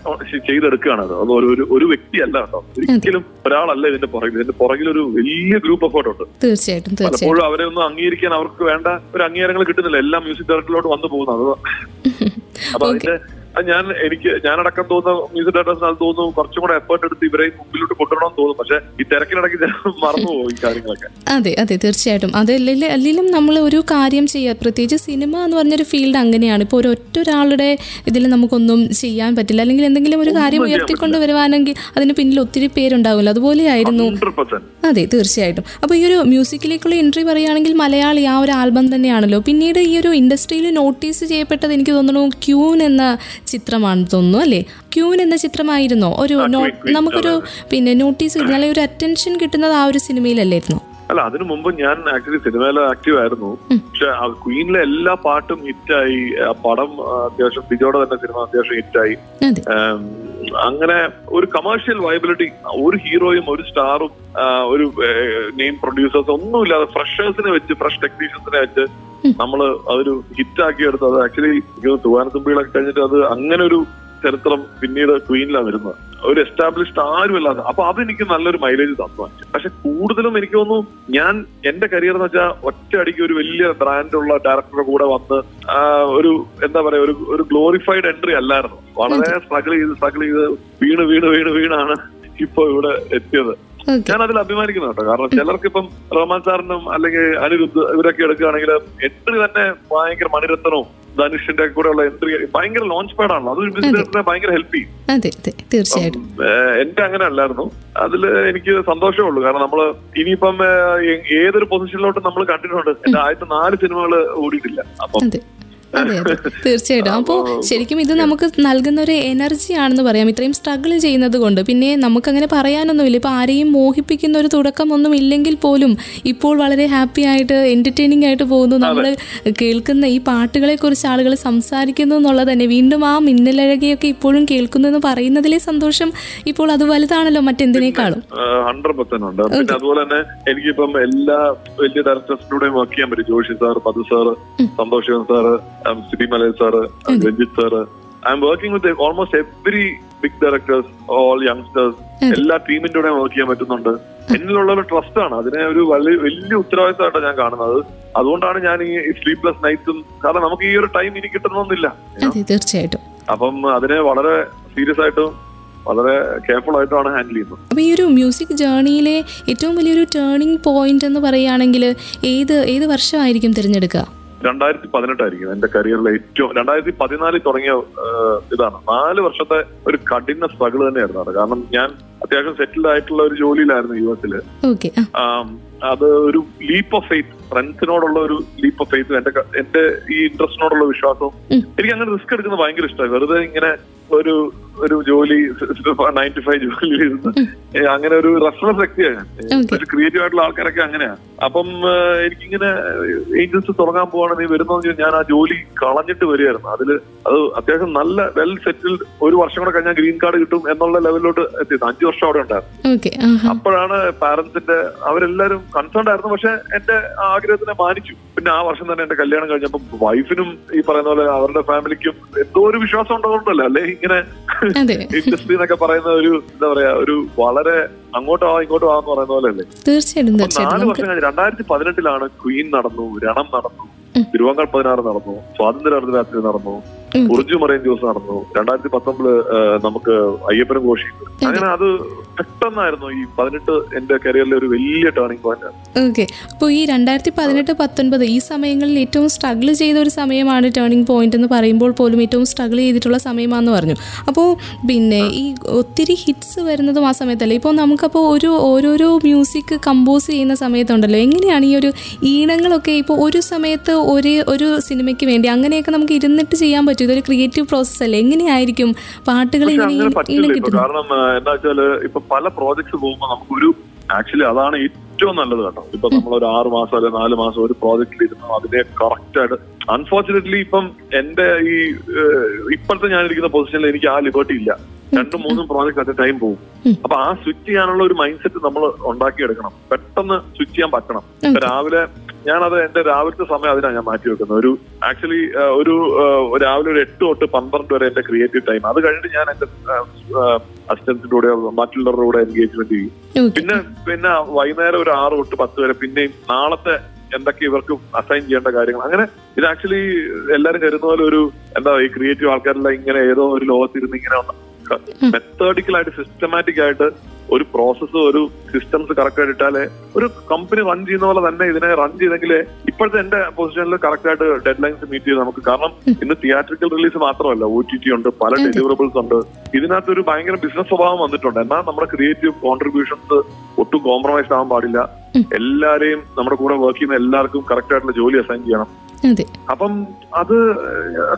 ചെയ്തെടുക്കുകയാണ് അത്. അത് ഒരു ഒരു- വ്യക്തി വ്യക്തിയല്ല കേട്ടോ. ഒരിക്കലും ഒരാളല്ല ഇതിന്റെ പുറകിൽ. ഇതിന്റെ പുറകിൽ ഒരു വലിയ ഗ്രൂപ്പ് എഫേർട്ട് ഉണ്ട്. തീർച്ചയായിട്ടും പലപ്പോഴും അവരെ ഒന്നും അംഗീകരിക്കാൻ അവർക്ക് വേണ്ട ഒരു അംഗീകാരങ്ങൾ കിട്ടുന്നില്ല. എല്ലാം മ്യൂസിക് ഡയറക്ടറിലോട്ട് വന്നു പോകുന്നത്. അപ്പൊ അതിന്റെ അത് ഞാൻ എനിക്ക് ഞാനടക്കം തോന്നുന്ന മ്യൂസിക് ഡയറക്ടേഴ്സിന് അത് തോന്നുന്നു കുറച്ചും കൂടെ എഫേർട്ട് എടുത്ത് ഇവരെ മുമ്പിലോട്ട് കൊണ്ടുവരണം തോന്നും പക്ഷെ ഈ തിരക്കിനിടയ്ക്ക് ഞാൻ മറന്നുപോകും ഈ കാര്യങ്ങളൊക്കെ. അതെ അതെ തീർച്ചയായിട്ടും. അത് അല്ലെങ്കിലും നമ്മൾ ഒരു കാര്യം ചെയ്യുക പ്രത്യേകിച്ച് സിനിമ എന്ന് പറഞ്ഞൊരു ഫീൽഡ് അങ്ങനെയാണ്. ഇപ്പോൾ ഒരൊറ്റ ഒറ്റ ഒരാളുടെ ഇതിൽ നമുക്കൊന്നും ചെയ്യാൻ പറ്റില്ല. അല്ലെങ്കിൽ എന്തെങ്കിലും ഒരു കാര്യം ഉയർത്തിക്കൊണ്ട് വരുവാണെങ്കിൽ അതിന് പിന്നിൽ ഒത്തിരി പേരുണ്ടാവില്ല അതുപോലെ ആയിരുന്നു. അതെ തീർച്ചയായിട്ടും. അപ്പോൾ ഈ ഒരു മ്യൂസിക്കിലേക്കുള്ള എൻട്രി പറയുകയാണെങ്കിൽ മലയാളി ആ ഒരു ആൽബം തന്നെയാണല്ലോ. പിന്നീട് ഈ ഒരു ഇൻഡസ്ട്രിയിൽ നോട്ടീസ് ചെയ്യപ്പെട്ടത് എനിക്ക് തോന്നുന്നു ക്യൂൻ എന്ന ചിത്രമാണെന്ന് തോന്നുന്നു അല്ലേ? ക്യൂൻ എന്ന ചിത്രമായിരുന്നോ. ഒരു നമുക്കൊരു പിന്നെ നോട്ടീസ് കിട്ടുന്ന അല്ലെങ്കിൽ ഒരു അറ്റൻഷൻ കിട്ടുന്നത് ആ ഒരു സിനിമയിലല്ലായിരുന്നു? അല്ല അതിനു മുമ്പ് ഞാൻ ആക്ച്വലി സിനിമയിൽ ആക്റ്റീവ് ആയിരുന്നു. പക്ഷെ ക്വീനിലെ എല്ലാ പാട്ടും ഹിറ്റായി. ആ പടം അത്യാവശ്യം ബിജോടെ തന്നെ സിനിമ അത്യാവശ്യം ഹിറ്റായി. അങ്ങനെ ഒരു കമേഴ്ഷ്യൽ വയബിലിറ്റി ഒരു ഹീറോയും ഒരു സ്റ്റാറും ഒരു നെയിം പ്രൊഡ്യൂസേഴ്സ് ഒന്നുമില്ലാതെ ഫ്രഷേഴ്സിനെ വെച്ച് ഫ്രഷ് ടെക്നീഷ്യൻസിനെ വെച്ച് നമ്മൾ അതൊരു ഹിറ്റ് ആക്കി എടുത്തു അത് ആക്ച്വലി തൂവാനത്തുമ്പികളൊക്കെ കഴിഞ്ഞിട്ട് അത് അങ്ങനെ ഒരു ചരിത്രം പിന്നീട് ക്വീനിലാണ് വരുന്നത്. ഒരു എസ്റ്റാബ്ലിഷ്ഡ് ആരുമല്ലാതെ. അപ്പൊ അതെനിക്ക് നല്ലൊരു മൈലേജ് തന്നു. പക്ഷെ കൂടുതലും എനിക്ക് തോന്നുന്നു ഞാൻ എന്റെ കരിയർ എന്ന് വെച്ചാൽ ഒറ്റ അടിക്ക് ഒരു വലിയ ബ്രാൻഡുള്ള ഡയറക്ടറുടെ കൂടെ വന്ന് ഒരു എന്താ പറയാ ഒരു ഒരു ഗ്ലോറിഫൈഡ് എൻട്രി അല്ലായിരുന്നു. വളരെ സ്ട്രഗിൾ ചെയ്ത് സ്ട്രഗിൾ ചെയ്ത് വീണ് വീണ് വീണ് വീണാണ് ഇപ്പൊ ഇവിടെ എത്തിയത്. ഞാൻ അതിൽ അഭിമാനിക്കുന്നു കേട്ടോ. കാരണം ചിലർക്ക് ഇപ്പം റഹ്മാൻ സാറിനും അല്ലെങ്കിൽ അനിരുദ്ധ് ഇവരൊക്കെ എടുക്കുകയാണെങ്കിൽ എൻട്രി തന്നെ ഭയങ്കര മണിരത്നവും ധനുഷിന്റെ കൂടെ ഉള്ള എൻട്രി ഭയങ്കര ലോഞ്ച് പാഡ് ആണല്ലോ. അതൊരു ബിസിനസിനെ ഭയങ്കര ഹെൽപ്പ് ചെയ്യും. അതെ അതെ. തീർച്ചയായിട്ടും. എന്റെ അങ്ങനെ അല്ലായിരുന്നു. അതിൽ എനിക്ക് സന്തോഷമേ ഉള്ളൂ. കാരണം നമ്മൾ ഇനിയിപ്പം ഏതൊരു പൊസിഷനിലോട്ട് നമ്മൾ കണ്ടിട്ടുണ്ട്. എന്റെ ആദ്യത്തെ നാല് സിനിമകൾ ഓടിയിട്ടില്ല. അപ്പം അതെ അതെ. തീർച്ചയായിട്ടും. അപ്പോൾ ശരിക്കും ഇത് നമുക്ക് നൽകുന്ന ഒരു എനർജി ആണെന്ന് പറയാം. ഇത്രയും സ്ട്രഗിൾ ചെയ്യുന്നത് കൊണ്ട്. പിന്നെ നമുക്കങ്ങനെ പറയാനൊന്നുമില്ല. ഇപ്പോൾ ആരെയും മോഹിപ്പിക്കുന്ന ഒരു തുടക്കം ഒന്നും ഇല്ലെങ്കിൽ പോലും ഇപ്പോൾ വളരെ ഹാപ്പി ആയിട്ട് എന്റർടൈനിങ് ആയിട്ട് പോകുന്നു. നമ്മൾ കേൾക്കുന്ന ഈ പാട്ടുകളെ കുറിച്ച് ആളുകൾ സംസാരിക്കുന്നു എന്നുള്ളത് തന്നെ. വീണ്ടും ആ മിന്നലഴകയൊക്കെ ഇപ്പോഴും കേൾക്കുന്നു എന്ന് പറയുന്നതിലെ സന്തോഷം ഇപ്പോൾ അത് വലുതാണല്ലോ മറ്റെന്തിനേക്കാളും. ഹൺഡ്രഡ് പെർസെന്റ് ഉണ്ട്. പിന്നെ അതുപോലെ തന്നെ എനിക്കിപ്പം എല്ലാ വലിയ ഡയറക്ടേഴ്സിലൂടെയും വർക്ക് ചെയ്യാൻ പറ്റും. Joshi sir പതു sir Santhosh sir Sibi Malayil sir Ranjith sir I'm working with almost every big directors all youngsters എല്ലാ ടീമിന്റെ കൂടെ വർക്ക് ചെയ്യാൻ പറ്റുന്നുണ്ട്. എന്നിലുള്ള ഒരു ട്രസ്റ്റ് ആണ്. അതിനെ ഒരു വലിയ വലിയ ഉത്തരവാദിത്തമായിട്ടാണ് ഞാൻ കാണുന്നത്. അതുകൊണ്ടാണ് ഞാൻ ഈ സ്ലീപ്ലെസ് നൈറ്റ്സും കാരണം നമുക്ക് ഈ ഒരു ടൈം ഇനി കിട്ടണമെന്നില്ല. തീർച്ചയായിട്ടും. അപ്പം അതിനെ വളരെ സീരിയസ് ആയിട്ടും വളരെ കെയർഫുൾ ആയിട്ടാണ് ഹാൻഡിൽ ചെയ്യുന്നത്. അപ്പോൾ ഈ ഒരു മ്യൂസിക് ജേർണിയിലെ ഏറ്റവും വലിയൊരു ടേണിംഗ് പോയിന്റ് എന്ന് പറയുകയാണെങ്കിൽ ഏത് ഏത് വർഷമായിരിക്കും തിരഞ്ഞെടുക്കുക? രണ്ടായിരത്തി പതിനെട്ടായിരിക്കും എന്റെ കരിയറിലെ ഏറ്റവും രണ്ടായിരത്തി പതിനാലിൽ തുടങ്ങിയ ഇതാണ്. നാല് വർഷത്തെ ഒരു കഠിന സ്ട്രഗിൾ തന്നെയായിരുന്നു അത്. കാരണം ഞാൻ അത്യാവശ്യം സെറ്റിൽഡ് ആയിട്ടുള്ള ഒരു ജോലിയിലായിരുന്നു യു എസിൽ. അത് ഒരു ലീപ്പ് ഓഫ് ഫെയ്ത്ത് ഫ്രണ്ട്സിനോടുള്ള ഒരു ലീപ്പ് ഓഫ് ഫെയ്ത്തും എന്റെ എന്റെ ഈ ഇൻട്രസ്റ്റിനോടുള്ള വിശ്വാസവും എനിക്ക് അങ്ങനെ റിസ്ക് എടുക്കുന്നത് ഭയങ്കര ഇഷ്ടമാണ് വെറുതെ ഇങ്ങനെ ഒരു ഒരു ജോലി നയൻ ടു ഫൈവ് ജോലി അങ്ങനെ ഒരു റെസ്റ്റോറന്റ് വ്യക്തിയാണ്. ഒരു ക്രിയേറ്റീവ് ആയിട്ടുള്ള ആൾക്കാരൊക്കെ അങ്ങനെയാണ് അപ്പം എനിക്കിങ്ങനെ ഏജൻസ് തുടങ്ങാൻ പോവാണ്. നീ വരുന്നതെന്ന് ഞാൻ ആ ജോലി കളഞ്ഞിട്ട് വരികയായിരുന്നു. അതിൽ അത് അത്യാവശ്യം നല്ല വെൽ സെറ്റിൽഡ് ഒരു വർഷം കൂടെ കഴിഞ്ഞാൽ ഗ്രീൻ കാർഡ് കിട്ടും എന്നുള്ള ലെവലിലോട്ട് എത്തിയത്. അഞ്ചു വർഷം അവിടെ ഉണ്ടായിരുന്നു. അപ്പോഴാണ് പാരന്റ്സിന്റെ അവരെല്ലാരും കൺസേൺ ആയിരുന്നു. പക്ഷെ എന്റെ ആഗ്രഹത്തിനെ മാനിച്ചു. പിന്നെ ആ വർഷം തന്നെ എന്റെ കല്യാണം കഴിഞ്ഞപ്പോൾ വൈഫിനും ഈ പറയുന്ന പോലെ അവരുടെ ഫാമിലിക്കും എന്തോ ഒരു വിശ്വാസം ഉണ്ടാവുന്നുണ്ടല്ലോ അല്ലെ? ഇങ്ങനെ ഇൻഡസ്ട്രി എന്നൊക്കെ പറയുന്ന ഒരു എന്താ പറയാ ഒരു വളരെ അങ്ങോട്ടോ ഇങ്ങോട്ടോ ആന്ന് പറയുന്ന പോലെ അല്ലേ തീർച്ചയായിട്ടും. നാല് വർഷം കഴിഞ്ഞ് രണ്ടായിരത്തി പതിനെട്ടിലാണ് ക്വീൻ നടന്നു രണം നടന്നു. തിരുവങ്ങൾ പതിനാറ് നടന്നു സ്വാതന്ത്ര്യ അർദ്ധരാത്രി നടന്നു. ഉറുജു മറൈൻ ദിവസം നടന്നു. രണ്ടായിരത്തി പത്തൊമ്പതിൽ നമുക്ക് അയ്യപ്പനും ഘോഷി അങ്ങനെ അത് പെട്ടെന്നായിരുന്നു ഈ പതിനെട്ട് എന്റെ കരിയറിലെ ഒരു വലിയ ടേണിംഗ് പോയിന്റ് ഓക്കെ. അപ്പോൾ ഈ രണ്ടായിരത്തി പതിനെട്ട് പത്തൊൻപത് ഈ സമയങ്ങളിൽ ഏറ്റവും സ്ട്രഗിൾ ചെയ്ത ഒരു സമയമാണ് ടേണിംഗ് പോയിന്റ് എന്ന് പറയുമ്പോൾ പോലും ഏറ്റവും സ്ട്രഗിൾ ചെയ്തിട്ടുള്ള സമയമാണെന്ന് പറഞ്ഞു. അപ്പോൾ പിന്നെ ഈ ഒത്തിരി ഹിറ്റ്സ് വരുന്നതും ആ സമയത്തല്ലേ? ഇപ്പോൾ നമുക്കപ്പോൾ ഒരു ഓരോരോ മ്യൂസിക് കമ്പോസ് ചെയ്യുന്ന സമയത്തുണ്ടല്ലോ. എങ്ങനെയാണ് ഈ ഒരു ഈണങ്ങളൊക്കെ ഇപ്പോൾ ഒരു സമയത്ത് ഒരേ ഒരു സിനിമയ്ക്ക് വേണ്ടി അങ്ങനെയൊക്കെ നമുക്ക് ഇരുന്നിട്ട് ചെയ്യാൻ പറ്റും? ഇതൊരു ക്രിയേറ്റീവ് പ്രോസസ് അല്ലേ? എങ്ങനെയായിരിക്കും പാട്ടുകൾ കാരണം എന്താ വെച്ചാൽ ഇപ്പൊ പല പ്രോജക്ട്സ് പോകുമ്പോൾ നമുക്കൊരു ആക്ച്വലി അതാണ് ഏറ്റവും നല്ലത് കേട്ടോ. ഇപ്പൊ നമ്മൾ ഒരു ആറ് മാസം അല്ലെങ്കിൽ നാല് മാസം ഒരു പ്രോജക്റ്റിൽ ഇരുന്നു അതിനെ കറക്റ്റ് ആയിട്ട്. അൺഫോർച്ചുനേറ്റ്ലി ഇപ്പം എന്റെ ഈ ഇപ്പോഴത്തെ ഞാനിരിക്കുന്ന പൊസിഷനിൽ എനിക്ക് ആ ലിബർട്ടി ഇല്ല. രണ്ടും മൂന്നും പ്രോജക്റ്റ് അറ്റ് ടൈം പോകും. അപ്പൊ ആ സ്വിച്ച് ചെയ്യാനുള്ള ഒരു മൈൻഡ് സെറ്റ് നമ്മൾ ഉണ്ടാക്കിയെടുക്കണം. പെട്ടെന്ന് സ്വിച്ച് ചെയ്യാൻ പറ്റണം. രാവിലെ ഞാനത് എന്റെ രാവിലത്തെ സമയം അതിനാണ് ഞാൻ മാറ്റി വെക്കുന്നത്. ഒരു ആക്ച്വലി ഒരു രാവിലെ ഒരു എട്ട് തൊട്ട് പന്ത്രണ്ട് വരെ എന്റെ ക്രിയേറ്റീവ് ടൈം അത് കഴിഞ്ഞിട്ട് ഞാൻ എന്റെ അസിസ്റ്റൻസിന്റെ കൂടെ മറ്റുള്ളവരുടെ കൂടെ എൻഗേജ്മെന്റ് ചെയ്യും. പിന്നെ പിന്നെ വൈകുന്നേരം ഒരു ആറ് തൊട്ട് പത്ത് വരെ പിന്നെയും നാളത്തെ എന്തൊക്കെ ഇവർക്ക് അസൈൻ ചെയ്യേണ്ട കാര്യങ്ങൾ. അങ്ങനെ ഇത് ആക്ച്വലി എല്ലാരും കരുതുന്ന പോലെ ഒരു എന്താ ഈ ക്രിയേറ്റീവ് ആൾക്കാരെല്ലാം ഇങ്ങനെ ഏതോ ഒരു ലോകത്തിരുന്ന് ഇങ്ങനെ മെത്തേഡിക്കൽ ആയിട്ട് സിസ്റ്റമാറ്റിക് ആയിട്ട് ഒരു പ്രോസസ്സ് ഒരു സിസ്റ്റംസ് കറക്റ്റ് ആയിട്ട് ഇട്ടാലേ ഒരു കമ്പനി റൺ ചെയ്യുന്ന പോലെ തന്നെ ഇതിനെ റൺ ചെയ്തെങ്കിലേ ഇപ്പോഴത്തെ എന്റെ പൊസിഷനിൽ കറക്റ്റ് ആയിട്ട് ഡെഡ് ലൈൻസ് മീറ്റ് ചെയ്ത് നമുക്ക് കാരണം ഇന്ന് തിയേറ്ററിക്കൽ റിലീസ് മാത്രമല്ല ഒ ടി ടി ഉണ്ട് പല ഡെലിവറബിൾസ് ഉണ്ട്. ഇതിനകത്ത് ഒരു ഭയങ്കര ബിസിനസ് സ്വഭാവം വന്നിട്ടുണ്ട്. എന്നാൽ നമ്മുടെ ക്രിയേറ്റീവ് കോൺട്രിബ്യൂഷൻസ് ഒട്ടും കോംപ്രമൈസ് ആവാൻ പാടില്ല. എല്ലാരെയും നമ്മുടെ കൂടെ വർക്ക് ചെയ്യുന്ന എല്ലാവർക്കും കറക്റ്റ് ആയിട്ടുള്ള ജോലി അസൈൻ ചെയ്യണം. അപ്പം അത്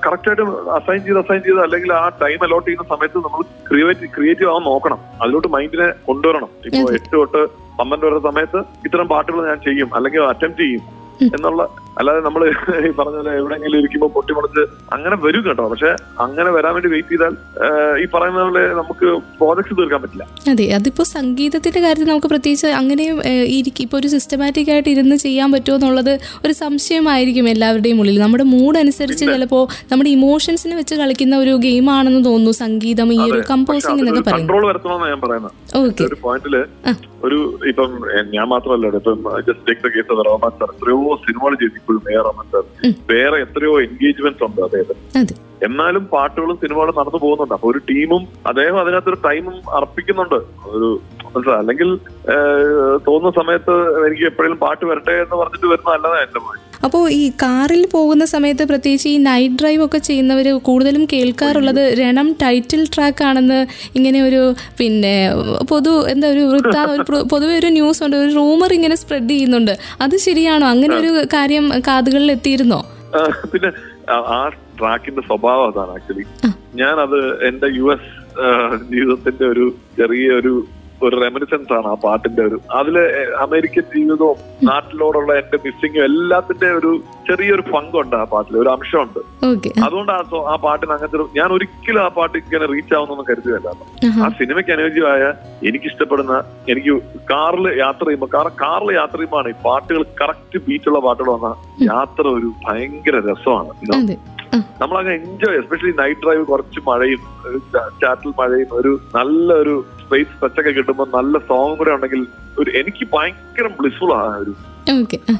കറക്റ്റായിട്ട് അസൈൻ ചെയ്ത് അസൈൻ ചെയ്ത് അല്ലെങ്കിൽ ആ ടൈം അലോട്ട് ചെയ്യുന്ന സമയത്ത് നമ്മൾ ക്രിയേറ്റ് ക്രിയേറ്റീവ് ആവാൻ നോക്കണം. അതിലോട്ട് മൈൻഡിനെ കൊണ്ടുവരണം. ഇപ്പൊ അതെ. എട്ട് തൊട്ട് പന്ത്രണ്ട് വരെ സമയത്ത് ഇത്തരം പാട്ടുകൾ ഞാൻ ചെയ്യും അല്ലെങ്കിൽ അറ്റംപ്റ്റ് ചെയ്യും എന്നുള്ള അല്ലാതെ നമ്മൾ ഈ പറഞ്ഞ പോലെ എവിടെയെങ്കിലും ഇരിക്കുമ്പോൾ പൊട്ടിമുളച്ച് അങ്ങനെ വരും കേട്ടോ. പക്ഷെ അങ്ങനെ വരാൻ വേണ്ടി വെയിറ്റ് ചെയ്താൽ ഈ പറയുന്ന പോലെ നമുക്ക് പ്രോജക്ട്സ് തീർക്കാൻ പറ്റില്ല. അതെ അതിപ്പോ സംഗീതത്തിന്റെ കാര്യത്തിൽ നമുക്ക് പ്രത്യേകിച്ച് അങ്ങനെ ഇപ്പൊ ഒരു സിസ്റ്റമാറ്റിക് ആയിട്ട് ഇരുന്ന് ചെയ്യാൻ പറ്റുമോ എന്നുള്ളത് ഒരു സംശയമായിരിക്കും എല്ലാവരുടെയും ഉള്ളിൽ. നമ്മുടെ മൂഡ് അനുസരിച്ച് ചിലപ്പോ നമ്മുടെ ഇമോഷൻസിനെ വെച്ച് കളിക്കുന്ന ഒരു ഗെയിം ആണെന്ന് തോന്നുന്നു സംഗീതം ഈ ഒരു കമ്പോസിംഗ് എന്നൊക്കെ പറയുന്നത്. കൺട്രോൾ വരുത്തണമെന്ന് ഞാൻ പറയുന്നത്. ഓക്കെ ഒരു ഇപ്പം ഞാൻ മാത്രമല്ല ഇപ്പം just take the case Rahman sir എത്രയോ സിനിമകൾ ചെയ്തു ഇപ്പോഴും എ ആർ. വേറെ എത്രയോ എൻഗേജ്മെന്റ്സ് ഉണ്ട് അദ്ദേഹത്തിന്. എന്നാലും പാട്ടുകളും സിനിമകളും നടന്നു പോകുന്നുണ്ട്. അപ്പൊ ഒരു ടീമും അദ്ദേഹം അതിനകത്തൊരു ടൈമും അർപ്പിക്കുന്നുണ്ട്. ഒരു? അല്ലെങ്കിൽ തോന്നുന്ന സമയത്ത് എനിക്ക് എപ്പോഴും പാട്ട് വരട്ടെ എന്ന് പറഞ്ഞിട്ട് വരുന്ന അല്ലതാ എന്റെ അപ്പോൾ ഈ കാറിൽ പോകുന്ന സമയത്ത് പ്രത്യേകിച്ച് ഈ നൈറ്റ് ഡ്രൈവ് ഒക്കെ ചെയ്യുന്നവർ കൂടുതലും കേൾക്കാറുള്ളത് രണം ടൈറ്റിൽ ട്രാക്ക് ആണെന്ന് ഇങ്ങനെ ഒരു പിന്നെ പൊതു എന്താ ഒരു വൃത്ത ഒരു പൊതുവെ ഒരു ന്യൂസ് ഉണ്ട് ഒരു റൂമർ ഇങ്ങനെ സ്പ്രെഡ് ചെയ്യുന്നുണ്ട്. അത് ശരിയാണോ? അങ്ങനെ ഒരു കാര്യം കാതുകളിൽ എത്തിയിരുന്നോ? പിന്നെ ആ ട്രാക്കിന്റെ സ്വഭാവം അതാണ് ആക്ച്വലി ഞാൻ അത് എന്റെ യു എസ് ജീവിതത്തിന്റെ ഒരു ചെറിയ ഒരു ഒരു റെമിനിസൻസ് ആണ് ആ പാട്ടിന്റെ ഒരു. അതിൽ അമേരിക്കൻ ജീവിതവും നാട്ടിലോടുള്ള എന്റെ മിസ്സിങ്ങും എല്ലാത്തിന്റെ ഒരു ചെറിയൊരു പങ്കുണ്ട് ആ പാട്ടിൽ ഒരു അംശമുണ്ട്. അതുകൊണ്ട് ആ ആ പാട്ടിന് അങ്ങനത്തെ ഞാൻ ഒരിക്കലും ആ പാട്ട് ഇങ്ങനെ റീച്ച് ആവുന്നൊന്നും കരുതുകയല്ല ആ സിനിമയ്ക്ക് അനുയോജ്യമായ എനിക്ക് ഇഷ്ടപ്പെടുന്ന എനിക്ക് കാറിൽ യാത്ര ചെയ്യുമ്പോൾ കാരണം കാറിൽ യാത്ര ചെയ്യുമ്പോൾ ഈ പാട്ടുകൾ കറക്റ്റ് ബീറ്റുള്ള പാട്ടുകൾ വന്നാൽ യാത്ര ഒരു ഭയങ്കര രസമാണ്. നമ്മളങ്ങ് എൻജോയ് എസ്പെഷ്യലി നൈറ്റ് ഡ്രൈവ് കുറച്ച് മഴയും ചാറ്റൽ മഴയും ഒരു നല്ല ഒരു ടച്ച് ടച്ചൊക്കെ കിട്ടുമ്പോൾ നല്ല സോങ് കൂടെ ഉണ്ടെങ്കിൽ ഒരു എനിക്ക് ഭയങ്കര ബ്ലിസ്ഫുൾ ആണ് ഒരു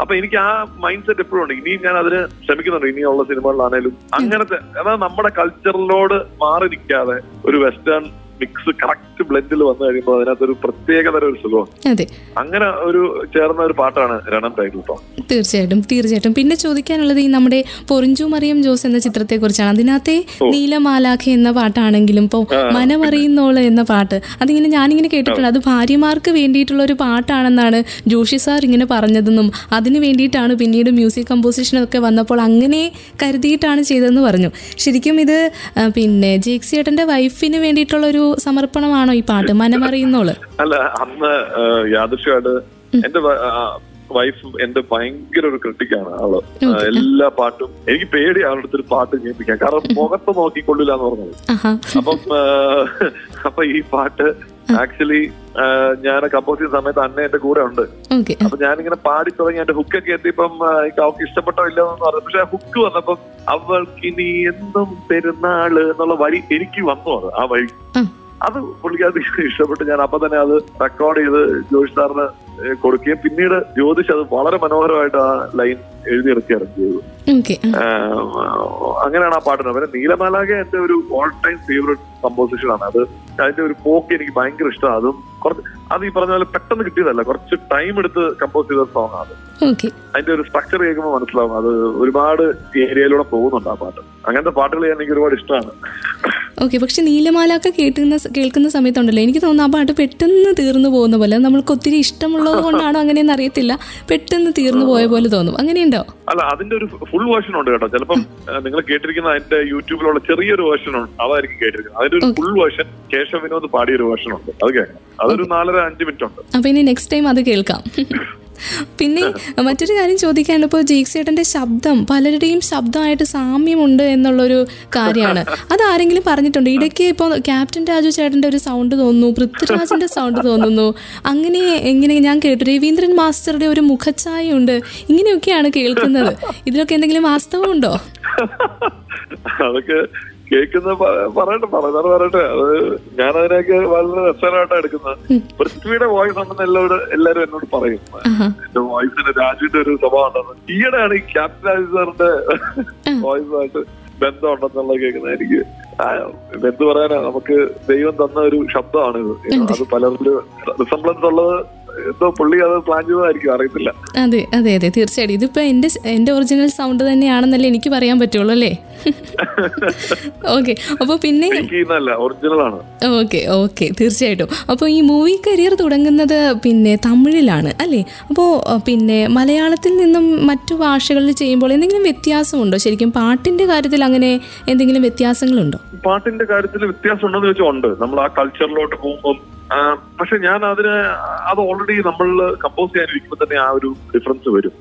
അപ്പൊ എനിക്ക് ആ മൈൻഡ് സെറ്റ് എപ്പോഴും ഉണ്ട്. ഇനിയും ഞാൻ അതിന് ശ്രമിക്കുന്നുണ്ട്. ഇനിയുള്ള സിനിമകളിലാണേലും അങ്ങനത്തെ അതായത് നമ്മുടെ കൾച്ചറിലോട് മാറി നിൽക്കാതെ ഒരു വെസ്റ്റേൺ മിക്സ് കറക്റ്റ് ബ്ലെൻഡിൽ വന്നു കഴിയുമ്പോൾ അതിനകത്തൊരു പ്രത്യേകതര ഒരു സുഖമാണ് അങ്ങനെ ഒരു ചേർന്ന ഒരു പാട്ടാണ് രണം ടൈറ്റിൽ സോങ് തീർച്ചയായിട്ടും തീർച്ചയായിട്ടും. പിന്നെ ചോദിക്കാനുള്ളത് ഈ നമ്മുടെ പൊറിഞ്ചു മറിയം ജോസ് എന്ന ചിത്രത്തെ കുറിച്ചാണ് അതിനകത്തെ നീലമാലാഖ എന്ന പാട്ടാണെങ്കിലും ഇപ്പോൾ മനമറിയുന്നോൾ എന്ന പാട്ട്. അതിങ്ങനെ ഞാനിങ്ങനെ കേട്ടിട്ടുണ്ട്. അത് ഭാര്യമാർക്ക് വേണ്ടിയിട്ടുള്ള ഒരു പാട്ടാണെന്നാണ് ജോഷി സാർ ഇങ്ങനെ പറഞ്ഞതെന്നും അതിന് വേണ്ടിയിട്ടാണ് പിന്നീട് മ്യൂസിക് കമ്പോസിഷനൊക്കെ വന്നപ്പോൾ അങ്ങനെ കരുതിയിട്ടാണ് ചെയ്തതെന്ന് പറഞ്ഞു. ശരിക്കും ഇത് പിന്നെ ജേക്സി ഏട്ടന്റെ വൈഫിന് വേണ്ടിയിട്ടുള്ള ഒരു സമർപ്പണമാണോ ഈ പാട്ട്? മനമറിയുന്നോൾ. അല്ല അന്ന് യാദൃശ്യമായിട്ട് എന്റെ വൈഫ് എന്റെ ഭയങ്കര ഒരു ക്രിട്ടിക്കാണ് ആൾ. എല്ലാ പാട്ടും എനിക്ക് പേടി ആളുടെ അടുത്തൊരു പാട്ട് കേൾപ്പിക്കാൻ. കാരണം മുഖത്ത് നോക്കിക്കൊള്ളില്ല എന്ന് പറഞ്ഞത്. അപ്പം അപ്പൊ ഈ പാട്ട് ആക്ച്വലി ഞാൻ കമ്പോസ് ചെയ്യുന്ന സമയത്ത് അന്ന എന്റെ കൂടെ ഉണ്ട്. അപ്പൊ ഞാനിങ്ങനെ പാടി തുടങ്ങി എന്റെ ഹുക്കൊക്കെ എത്തിയപ്പം അവൾക്ക് ഇഷ്ടപ്പെട്ടോ ഇല്ലെന്ന് പറഞ്ഞു. പക്ഷെ ഹുക്ക് വന്നപ്പം അവൾക്ക് ഇനി എന്നും പെരുന്നാൾ എന്നുള്ള വഴി എനിക്ക് വന്നു അത് ആ വഴി. അത് പുള്ളിക്കകത്ത് ഇഷ്ടപ്പെട്ട്. ഞാൻ അപ്പൊ തന്നെ അത് റെക്കോർഡ് ചെയ്ത് ജോഷ് സാറിന് കൊടുക്കുകയും പിന്നീട് ജ്യോതിഷ് അത് വളരെ മനോഹരമായിട്ട് ആ ലൈൻ എഴുതിയിറക്കി ഓക്കെ അങ്ങനെയാണ് ആ പാട്ടിന് പിന്നെ നീലമാലാക എന്റെ ഒരു ഓൾ ടൈം ഫേവറേറ്റ് കമ്പോസിഷൻ ആണ്. അത് അതിന്റെ ഒരു പോക്ക് എനിക്ക് ഭയങ്കര ഇഷ്ടമാണ്. അതും കുറച്ച് അത് ഈ പറഞ്ഞ പോലെ പെട്ടെന്ന് കിട്ടിയതല്ല. കുറച്ച് ടൈം എടുത്ത് കമ്പോസ് ചെയ്ത സോങ് ആണ് അതിന്റെ ഒരു സ്ട്രക്ചർ കേൾക്കുമ്പോൾ മനസ്സിലാവും. അത് ഒരുപാട് ഏരിയയിലൂടെ പോകുന്നുണ്ട് ആ പാട്ട്. അങ്ങനത്തെ പാട്ടുകൾ ചെയ്യാൻ എനിക്ക് ഒരുപാട് ഇഷ്ടമാണ്. ഓക്കെ പക്ഷെ നീലമാലൊക്കെ കേൾക്കുന്ന കേൾക്കുന്ന സമയത്തുണ്ടല്ലോ. എനിക്ക് തോന്നുന്നു ആ പാട്ട് പെട്ടെന്ന് തീർന്നു പോകുന്ന പോലെ നമ്മൾക്ക് ഒത്തിരി ഇഷ്ടമുള്ളത് കൊണ്ടാണോ അങ്ങനെയെന്ന് അറിയത്തില്ല. പെട്ടെന്ന് തീർന്നു പോയ പോലെ തോന്നും. അങ്ങനെയുണ്ടോ? അല്ല അതിന്റെ ഒരു ഫുൾ വേർഷൻ ഉണ്ട് കേട്ടോ. ചിലപ്പം നിങ്ങൾ കേട്ടിരിക്കുന്ന അതിന്റെ യൂട്യൂബിലുള്ള ചെറിയൊരു വേർഷൻ ഉണ്ട്. അതായിരിക്കും കേട്ടിരിക്കുന്നത്. അതിന്റെ ഒരു ഫുൾ വേർഷൻ കേശവ വിനോദ് പാടിയ ഒരു വേർഷൻ ഉണ്ട്. അത് കേൾക്കാം. അതൊരു നാലര അഞ്ച് മിനിറ്റ് ഉണ്ട്. അപ്പൊ ഇനി നെക്സ്റ്റ് ടൈം അത് കേൾക്കാം. പിന്നെ മറ്റൊരു കാര്യം ചോദിക്കാനുണ്ട് ഇപ്പോൾ ജീക്സേട്ടന്റെ ശബ്ദം പലരുടെയും ശബ്ദമായിട്ട് സാമ്യമുണ്ട് എന്നുള്ളൊരു കാര്യമാണ്. അത് ആരെങ്കിലും പറഞ്ഞിട്ടുണ്ട്? ഇടയ്ക്ക് ഇപ്പോൾ ക്യാപ്റ്റൻ രാജു ചേട്ടന്റെ ഒരു സൗണ്ട് തോന്നുന്നു പൃഥ്വിരാജിന്റെ സൗണ്ട് തോന്നുന്നു. അങ്ങനെ എങ്ങനെ ഞാൻ കേട്ടു രവീന്ദ്രൻ മാസ്റ്ററുടെ ഒരു മുഖച്ഛായയുണ്ട്. ഇങ്ങനെയൊക്കെയാണ് കേൾക്കുന്നത്. ഇതിലൊക്കെ എന്തെങ്കിലും വാസ്തവമുണ്ടോ? അതൊക്കെ കേൾക്കുന്ന പറയട്ടെ പറയുന്നത് പറയട്ടെ. അത് ഞാൻ അതിനൊക്കെ വളരെ രസകരമായിട്ടാണ് എടുക്കുന്നത്. പൃഥ്വിയുടെ വോയിസ് ഉണ്ടെന്ന് എല്ലാവരും എല്ലാരും എന്നോട് പറയും. എന്റെ വോയിസിന് രാജുവിന്റെ ഒരു സ്വഭാവം ഉണ്ടെന്ന്. ഈയിടെയാണ് ഈ ക്യാപ്റ്റൻ രാജു സാറിന്റെ വോയിസുമായിട്ട് ബന്ധം ഉണ്ടെന്നുള്ള കേൾക്കുന്നത്. എനിക്ക് എന്ത് പറയാനാ നമുക്ക് ദൈവം തന്ന ഒരു ശബ്ദമാണ് ഇത്. അത് പലരിലും റിസംബ്ലൻസ് ഉള്ളത് എന്തോ പുള്ളി അത് പ്ലാൻ ചെയ്തതായിരിക്കും അറിയത്തില്ല. അതെ അതെ അതെ തീർച്ചയായിട്ടും. ഇതിപ്പോ എന്റെ എന്റെ ഒറിജിനൽ സൗണ്ട് തന്നെയാണെന്നല്ലേ എനിക്ക് പറയാൻ പറ്റുള്ളൂ അല്ലേ? ഓക്കെ അപ്പോൾ പിന്നെ ഓക്കെ ഓക്കെ തീർച്ചയായിട്ടും. അപ്പോൾ ഈ മൂവി കരിയർ തുടങ്ങുന്നത് പിന്നെ തമിഴിലാണ് അല്ലേ? അപ്പോൾ പിന്നെ മലയാളത്തിൽ നിന്നും മറ്റു ഭാഷകളിൽ ചെയ്യുമ്പോൾ എന്തെങ്കിലും വ്യത്യാസമുണ്ടോ? ശരിക്കും പാട്ടിന്റെ കാര്യത്തിൽ അങ്ങനെ എന്തെങ്കിലും വ്യത്യാസങ്ങളുണ്ടോ? പാട്ടിന്റെ കാര്യത്തിൽ വ്യത്യാസം ഉണ്ടെന്ന് വെച്ചാൽ ഉണ്ട്. നമ്മൾ ആ കൾച്ചറിലോട്ട് പോകുമ്പോൾ പക്ഷെ ഞാൻ അതിന് അത് ഓൾറെഡി നമ്മൾ കമ്പോസ് ചെയ്യാനിരിക്കുമ്പോൾ തന്നെ ആ ഒരു ഡിഫറൻസ് വരും.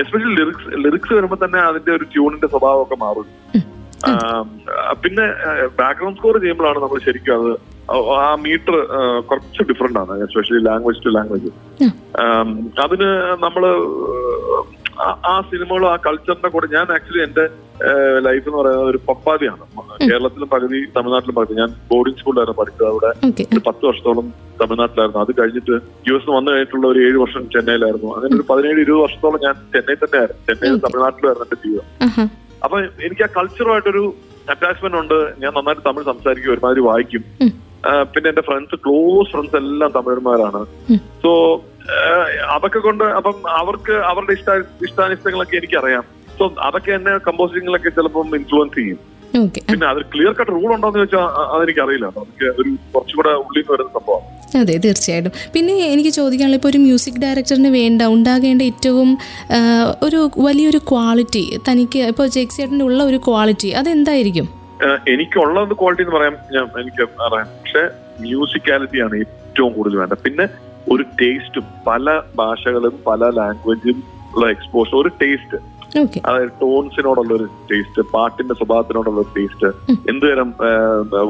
എസ്പെഷ്യലി ലിറിക്സ് ലിറിക്സ് വരുമ്പോൾ തന്നെ അതിന്റെ ഒരു ട്യൂണിന്റെ സ്വഭാവമൊക്കെ മാറും. പിന്നെ ബാക്ക്ഗ്രൗണ്ട് സ്കോർ ചെയ്യുമ്പോഴാണ് നമ്മൾ ശരിക്കും അത് ആ മീറ്റർ കുറച്ച് ഡിഫറെന്റ് ആണ് എസ്പെഷ്യലി ലാംഗ്വേജ് ടു ലാംഗ്വേജ്. അതിന് നമ്മൾ ആ- ആ സിനിമകളും ആ കൾച്ചറിന്റെ കൂടെ ഞാൻ ആക്ച്വലി എന്റെ ലൈഫ് എന്ന് പറയുന്നത് ഒരു പപ്പാതിയാണ്. കേരളത്തിലും പകുതി തമിഴ്നാട്ടിലും പകുതി. ഞാൻ ബോർഡിംഗ് സ്കൂളിലായിരുന്നു പഠിച്ചത് അവിടെ. ഒരു പത്ത് വർഷത്തോളം തമിഴ്നാട്ടിലായിരുന്നു. അത് കഴിഞ്ഞിട്ട് യു എസ് വന്നു കഴിഞ്ഞിട്ടുള്ള ഒരു ഏഴ് വർഷം ചെന്നൈയിലായിരുന്നു. അങ്ങനെ ഒരു പതിനേഴ് ഇരുപത് വർഷത്തോളം ഞാൻ ചെന്നൈ തന്നെയായിരുന്നു. ചെന്നൈയിൽ തമിഴ്നാട്ടിലായിരുന്നു എന്റെ ജീവിതം. അപ്പൊ എനിക്ക് ആ കൾച്ചറുമായിട്ടൊരു അറ്റാച്ച്മെന്റ് ഉണ്ട്. ഞാൻ നന്നായിട്ട് തമിഴ് സംസാരിക്കും ഒരുമാതിരി വായിക്കും. പിന്നെ എന്റെ ഫ്രണ്ട്സ് ക്ലോസ് ഫ്രണ്ട്സ് എല്ലാം തമിഴന്മാരാണ്. സോ അതൊക്കെ കൊണ്ട് അപ്പം അവർക്ക് അവരുടെ ഇഷ്ട ഇഷ്ടാനിഷ്ടങ്ങളൊക്കെ എനിക്കറിയാം. സോ അതൊക്കെ എന്നെ കമ്പോസിങ്ങിലൊക്കെ ചിലപ്പം ഇൻഫ്ലുവൻസ് ചെയ്യും. പിന്നെ അതൊരു ക്ലിയർ കട്ട് റൂൾ ഉണ്ടോന്ന് ചോദിച്ചാൽ അതെനിക്ക് അറിയില്ല ഒരു കുറച്ചുകൂടെ ഉള്ളിൽ നിന്ന് വരുന്ന സംഭവമാണ്. അതെ തീർച്ചയായിട്ടും. പിന്നെ എനിക്ക് ചോദിക്കാനുള്ള ഇപ്പോൾ ഒരു മ്യൂസിക് ഡയറക്ടറിന് വേണ്ട ഉണ്ടാകേണ്ട ഏറ്റവും ഒരു വലിയൊരു ക്വാളിറ്റി തനിക്ക് ഇപ്പോൾ ജെക്സിയേട്ടന്റെ ഉള്ള ഒരു ക്വാളിറ്റി അതെന്തായിരിക്കും? എനിക്കുള്ള ഒരു ക്വാളിറ്റി എന്ന് പറയാം ഞാൻ എനിക്ക് അറിയാം. പക്ഷെ മ്യൂസിക്കാലിറ്റിയാണ് ഏറ്റവും കൂടുതൽ വേണ്ടത്. പിന്നെ ഒരു ടേസ്റ്റും പല ഭാഷകളും പല ലാംഗ്വേജും ഉള്ള എക്സ്പോഷർ ഒരു ടേസ്റ്റ് അതായത് ടോൺസിനോടുള്ള ഒരു ടേസ്റ്റ് പാട്ടിന്റെ സ്വഭാവത്തിനോടുള്ള ഒരു ടേസ്റ്റ് എന്തുതരം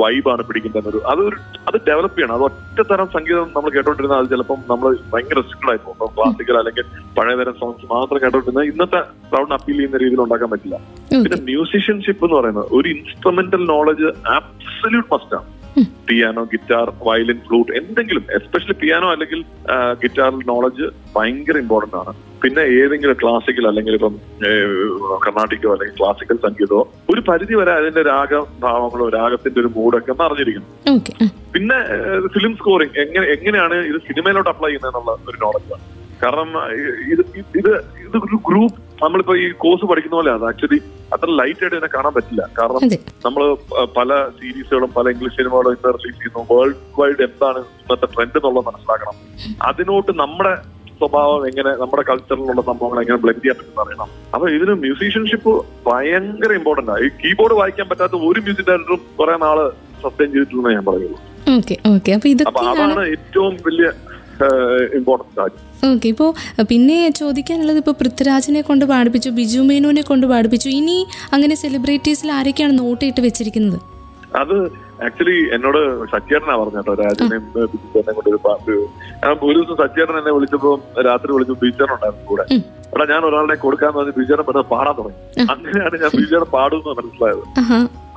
വൈബാണ് പിടിക്കുന്നത് ഒരു അതൊരു അത് ഡെവലപ്പ് ചെയ്യണം. അത് ഒറ്റത്തരം സംഗീതം നമ്മൾ കേട്ടോണ്ടിരുന്ന അത് ചിലപ്പം നമ്മൾ ഭയങ്കര റിസ്കഡ് ആയി പോകും. ക്ലാസിക്കൽ അല്ലെങ്കിൽ പഴയതരം സോങ്സ് മാത്രം കേട്ടോണ്ടിരുന്ന ഇന്നത്തെ ക്രൗഡിന് അപ്പീൽ ചെയ്യുന്ന രീതിയിൽ ഉണ്ടാക്കാൻ പറ്റില്ല. പിന്നെ മ്യൂസിഷ്യൻഷിപ്പ് എന്ന് പറയുന്നത് ഒരു ഇൻസ്ട്രുമെന്റൽ നോളജ് ആബ്സല്യൂട്ട് മസ്റ്റാണ് പിയാനോ ഗിറ്റാർ വയലിൻ ഫ്ലൂട്ട് എന്തെങ്കിലും എസ്പെഷ്യലി പിയാനോ അല്ലെങ്കിൽ ഗിറ്റാറിൽ നോളജ് ഭയങ്കര ഇമ്പോർട്ടന്റ് ആണ്. പിന്നെ ഏതെങ്കിലും ക്ലാസിക്കൽ അല്ലെങ്കിൽ ഇപ്പം കർണാട്ടിക്കോ അല്ലെങ്കിൽ ക്ലാസിക്കൽ സംഗീതമോ ഒരു പരിധി വരെ അതിന്റെ രാഗഭാവങ്ങളോ രാഗത്തിന്റെ ഒരു മൂഡൊക്കെ ഒന്ന് അറിഞ്ഞിരിക്കുന്നു പിന്നെ ഫിലിം സ്കോറിംഗ് എങ്ങനെ എങ്ങനെയാണ് ഇത് സിനിമയിലോട്ട് അപ്ലൈ ചെയ്യുന്നത് എന്നുള്ള ഒരു നോളജാണ് കാരണം ഇത് ഇത് ഇത് ഒരു ഗ്രൂപ്പ് നമ്മളിപ്പോ ഈ കോഴ്സ് പഠിക്കുന്ന പോലെ അത് ആക്ച്വലി അത്ര ലൈറ്റ് ആയിട്ട് ഇതിനെ കാണാൻ പറ്റില്ല. കാരണം നമ്മൾ പല സീരീസുകളും പല ഇംഗ്ലീഷ് സിനിമകളും ഇന്ന് റിലീസ് ചെയ്യുന്നു. വേൾഡ് വൈഡ് എന്താണ് ഇന്നത്തെ ട്രെൻഡ് എന്നുള്ളത് മനസ്സിലാക്കണം. അതിനോട്ട് നമ്മുടെ സ്വഭാവം എങ്ങനെ നമ്മുടെ കൾച്ചറിലുള്ള സംഭവങ്ങൾ എങ്ങനെ ബ്ലെൻഡ് ചെയ്യാൻ പറ്റുന്ന അറിയണം. അപ്പൊ ഇതിന് മ്യൂസീഷ്യൻഷിപ്പ് ഭയങ്കര ഇമ്പോർട്ടന്റ് ആണ് ഈ കീബോർഡ് വായിക്കാൻ പറ്റാത്ത ഒരു മ്യൂസിക് ഡയറക്ടറും കുറെ നാൾ സസ്റ്റൈൻ ചെയ്തിട്ടുണ്ടെന്ന് ഞാൻ പറയുള്ളൂ. അപ്പൊ അതാണ് ഏറ്റവും വലിയ ഇമ്പോർട്ടൻസ് ആയി ഓക്കെ ഇപ്പോൾ പിന്നെ ചോദിക്കാനുള്ളത് ഇപ്പോൾ പൃഥ്വിരാജിനെ കൊണ്ട് പാടിപ്പിച്ചു ബിജു മേനോനെ കൊണ്ട് പാടിപ്പിച്ചു. ഇനി അങ്ങനെ സെലിബ്രിറ്റീസിൽ ആരൊക്കെയാണ് നോട്ടിട്ട് വെച്ചിരിക്കുന്നത്? അത് ആക്ച്വലി എന്നോട് സച്ചേട്ടനാ പറഞ്ഞോ രാജനെയും ബിജുചേട്ടനെ കൊണ്ട് ഒരു പാട്ട് ഞാൻ ഒരു ദിവസം സച്ചേട്ടൻ എന്നെ വിളിച്ചപ്പോ രാത്രി വിളിച്ചു ബിജുചേട്ടൻ ഉണ്ടായിരുന്നു കൂടെ. എടാ ഞാൻ ഒരാളെ കൊടുക്കാന്ന് പറഞ്ഞ് ബിജുചേട്ടൻ പെട്ടെന്ന് പാടാൻ തുടങ്ങി. അങ്ങനെയാണ് ഞാൻ ബിജുചേട്ടൻ പാടുമെന്ന് മനസ്സിലായത്.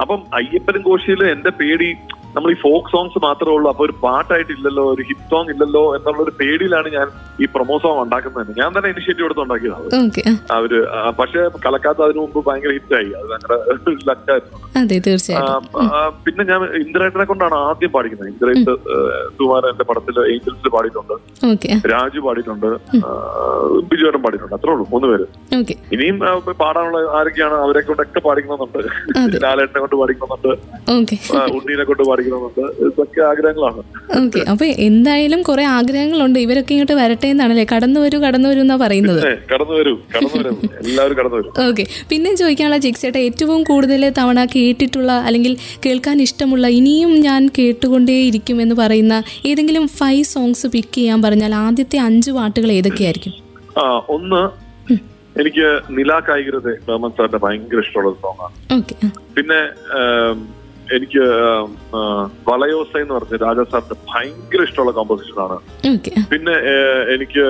അപ്പം അയ്യപ്പനും കോശിയിൽ എന്റെ പേടി നമ്മൾ ഈ ഫോക്ക് സോങ്സ് മാത്രമേ ഉള്ളൂ. അപ്പൊ ഒരു പാട്ടായിട്ടില്ലല്ലോ ഒരു ഹിറ്റ് സോങ് ഇല്ലല്ലോ എന്നുള്ള ഒരു പേടിയിലാണ് ഞാൻ ഈ പ്രൊമോ സോങ് ഉണ്ടാക്കുന്നത് ഞാൻ തന്നെ ഇനിഷ്യേറ്റീവ് എടുത്ത് ഉണ്ടാക്കിയതാണ്. അവർ പക്ഷെ കലക്കാത്ത അതിനു മുമ്പ് ഭയങ്കര ഹിറ്റായി അത് ഞങ്ങളുടെ ലക്കായിരുന്നു പിന്നെ ഞാൻ ഇന്ദ്രേട്ടനെ കൊണ്ടാണ് ആദ്യം പാടിക്കുന്നത്. ഇന്ദ്രേട്ട് സുമാരന്റെ പടത്തിൽ ഏഞ്ചൽസിൽ പാടിയിട്ടുണ്ട്. രാജു പാടിയിട്ടുണ്ട്. ബിജുവരം ബിജുവേട്ടൻ പാടിയിട്ടുണ്ട്. അത്രേ ഉള്ളൂ മൂന്ന് പേര്. ഇനിയും പാടാനുള്ള ആരൊക്കെയാണ് അവരെ കൊണ്ടൊക്കെ പാടിക്കണമെന്നുണ്ട്. ലാലേട്ടനെ കൊണ്ട് പാടിക്കണമെന്നുണ്ട്. ഉണ്ണീനെ കൊണ്ട് ഇതൊക്കെ ആഗ്രഹങ്ങളാണ്. ഓക്കെ. അപ്പൊ എന്തായാലും കുറെ ആഗ്രഹങ്ങളുണ്ട്. ഇവരൊക്കെ ഇങ്ങോട്ട് വരട്ടെ എന്നാണല്ലേ? കടന്നു വരൂ കടന്നു വരൂ എന്നാ പറയുന്നത്? ഏ, കടന്നു വരൂ കടന്നു വരും. എല്ലാവരും കടന്നു വരും. ഓക്കെ. പിന്നെ ചോദിക്കാനുള്ള ജിക്സേട്ട ഏറ്റവും കൂടുതൽ തവണ കേട്ടിട്ടുള്ള അല്ലെങ്കിൽ കേൾക്കാൻ ഇഷ്ടമുള്ള ഇനിയും ഞാൻ കേട്ടുകൊണ്ടേയിരിക്കും എന്ന് പറയുന്ന ഏതെങ്കിലും ഫൈവ് സോങ്സ് പിക്ക് ചെയ്യാൻ പറഞ്ഞാൽ ആദ്യത്തെ അഞ്ച് പാട്ടുകൾ ഏതൊക്കെയായിരിക്കും? ആ ഒന്ന് എനിക്ക് നിലാ കായികരതെ ബർമൻ സാറിന്റെ ഭയങ്കര ഇഷ്ടമുള്ള സോങ്ങാണ് പിന്നെ എനിക്ക് വളയോസ എന്ന് പറഞ്ഞ രാജാ സാറിന്റെ ഭയങ്കര ഇഷ്ടമുള്ള കോമ്പോസിഷൻ ആണ്. പിന്നെ എനിക്ക്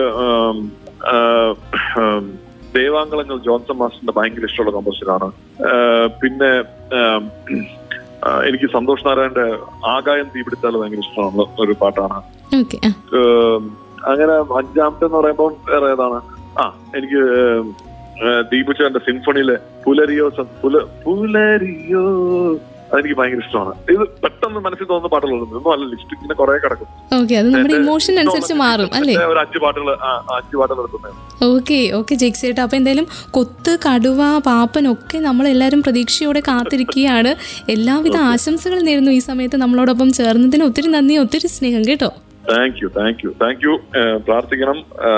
ദേവാംഗളങ്ങൾ ജോൺസൺ മാസ്റ്ററിന്റെ ഭയങ്കര ഇഷ്ടമുള്ള കോമ്പോസിഷൻ ആണ്. പിന്നെ എനിക്ക് സന്തോഷ് നാരായണന്റെ ആകായം തീപിടിച്ചാൽ ഭയങ്കര ഇഷ്ടമുള്ള ഒരു പാട്ടാണ്. അങ്ങനെ അഞ്ചാമത്തെ എന്ന് പറയുമ്പോൾ വേറെ ഏതാണ്? ആ എനിക്ക് ദീപുച്ചന്റെ സിംഫണിയിലെ പുലരിയോ പുല പുലരിയോ അതെനിക്ക് ഭയങ്കര ഇഷ്ടമാണ്. ഇത് പെട്ടെന്ന് മനസ്സിൽ തോന്നുന്ന പാട്ടുകളൊന്നും ഒന്നും അല്ല ലിസ്റ്റ് ഇങ്ങനെ കുറെ കിടക്കും. ഇമോഷൻ അനുസരിച്ച് മാറും അല്ലേ? ഒരു അഞ്ച് പാട്ടുകൾ അഞ്ച് പാട്ടുകൾ ഓക്കെ ഓക്കെ ജെക്സേട്ടാ അപ്പൊ എന്തായാലും കൊത്ത് കടുവ പാപ്പൻ ഒക്കെ നമ്മളെല്ലാവരും പ്രതീക്ഷയോടെ കാത്തിരിക്കുകയാണ്. എല്ലാവിധ ആശംസകൾ നേരുന്നു ഈ സമയത്ത് നമ്മളോടൊപ്പം ചേർന്നതിന്. ഒത്തിരി നന്ദി ഒത്തിരി സ്നേഹം കേട്ടോ. Thank you thank you thank you പ്രാർത്ഥിക്കണം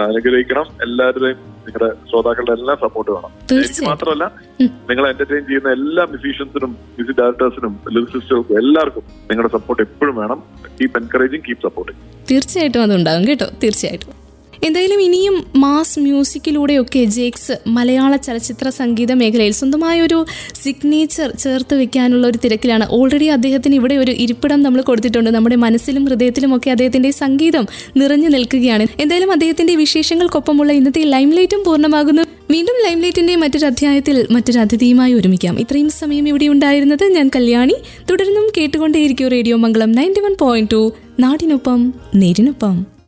അനുഗ്രഹിക്കണം. എല്ലാവരുടെയും നിങ്ങളുടെ ശ്രോതാക്കളുടെ എല്ലാ സപ്പോർട്ട് വേണം. എനിക്ക് മാത്രമല്ല നിങ്ങൾ നിങ്ങളെ എന്റർടൈൻ ചെയ്യുന്ന എല്ലാ മ്യൂസീഷ്യൻസിനും മ്യൂസിക് ഡയറക്ടേഴ്സിനും ലിറിസിസ്റ്റുകൾക്കും എല്ലാവർക്കും നിങ്ങളുടെ സപ്പോർട്ട് എപ്പോഴും വേണം. കീപ് എൻകറേജിങ് കീപ് സപ്പോർട്ടിങ് തീർച്ചയായിട്ടും അതുണ്ടാകും കേട്ടോ. തീർച്ചയായിട്ടും. എന്തായാലും ഇനിയും മാസ് മ്യൂസിക്കിലൂടെയൊക്കെ ജേക്സ് മലയാള ചലച്ചിത്ര സംഗീത മേഖലയിൽ സ്വന്തമായ ഒരു സിഗ്നേച്ചർ ചേർത്ത് വെക്കാനുള്ള ഒരു തിരക്കിലാണ്. ഓൾറെഡി അദ്ദേഹത്തിന് ഇവിടെ ഒരു ഇരിപ്പിടം നമ്മൾ കൊടുത്തിട്ടുണ്ട്. നമ്മുടെ മനസ്സിലും ഹൃദയത്തിലും ഒക്കെ അദ്ദേഹത്തിന്റെ സംഗീതം നിറഞ്ഞു നിൽക്കുകയാണ്. എന്തായാലും അദ്ദേഹത്തിന്റെ വിശേഷങ്ങൾക്കൊപ്പമുള്ള ഇന്നത്തെ ലൈംലൈറ്റും പൂർണമാകുന്നു. വീണ്ടും ലൈം ലൈറ്റിന്റെ മറ്റൊരു അധ്യായത്തിൽ മറ്റൊരു അതിഥിയുമായി ഒരുമിക്കാം. ഇത്രയും സമയം ഇവിടെ ഉണ്ടായിരുന്നത് ഞാൻ കല്യാണി. തുടർന്നും കേട്ടുകൊണ്ടേയിരിക്കും radio Mangalam ninety one point two നാടിനൊപ്പം നേരിനൊപ്പം.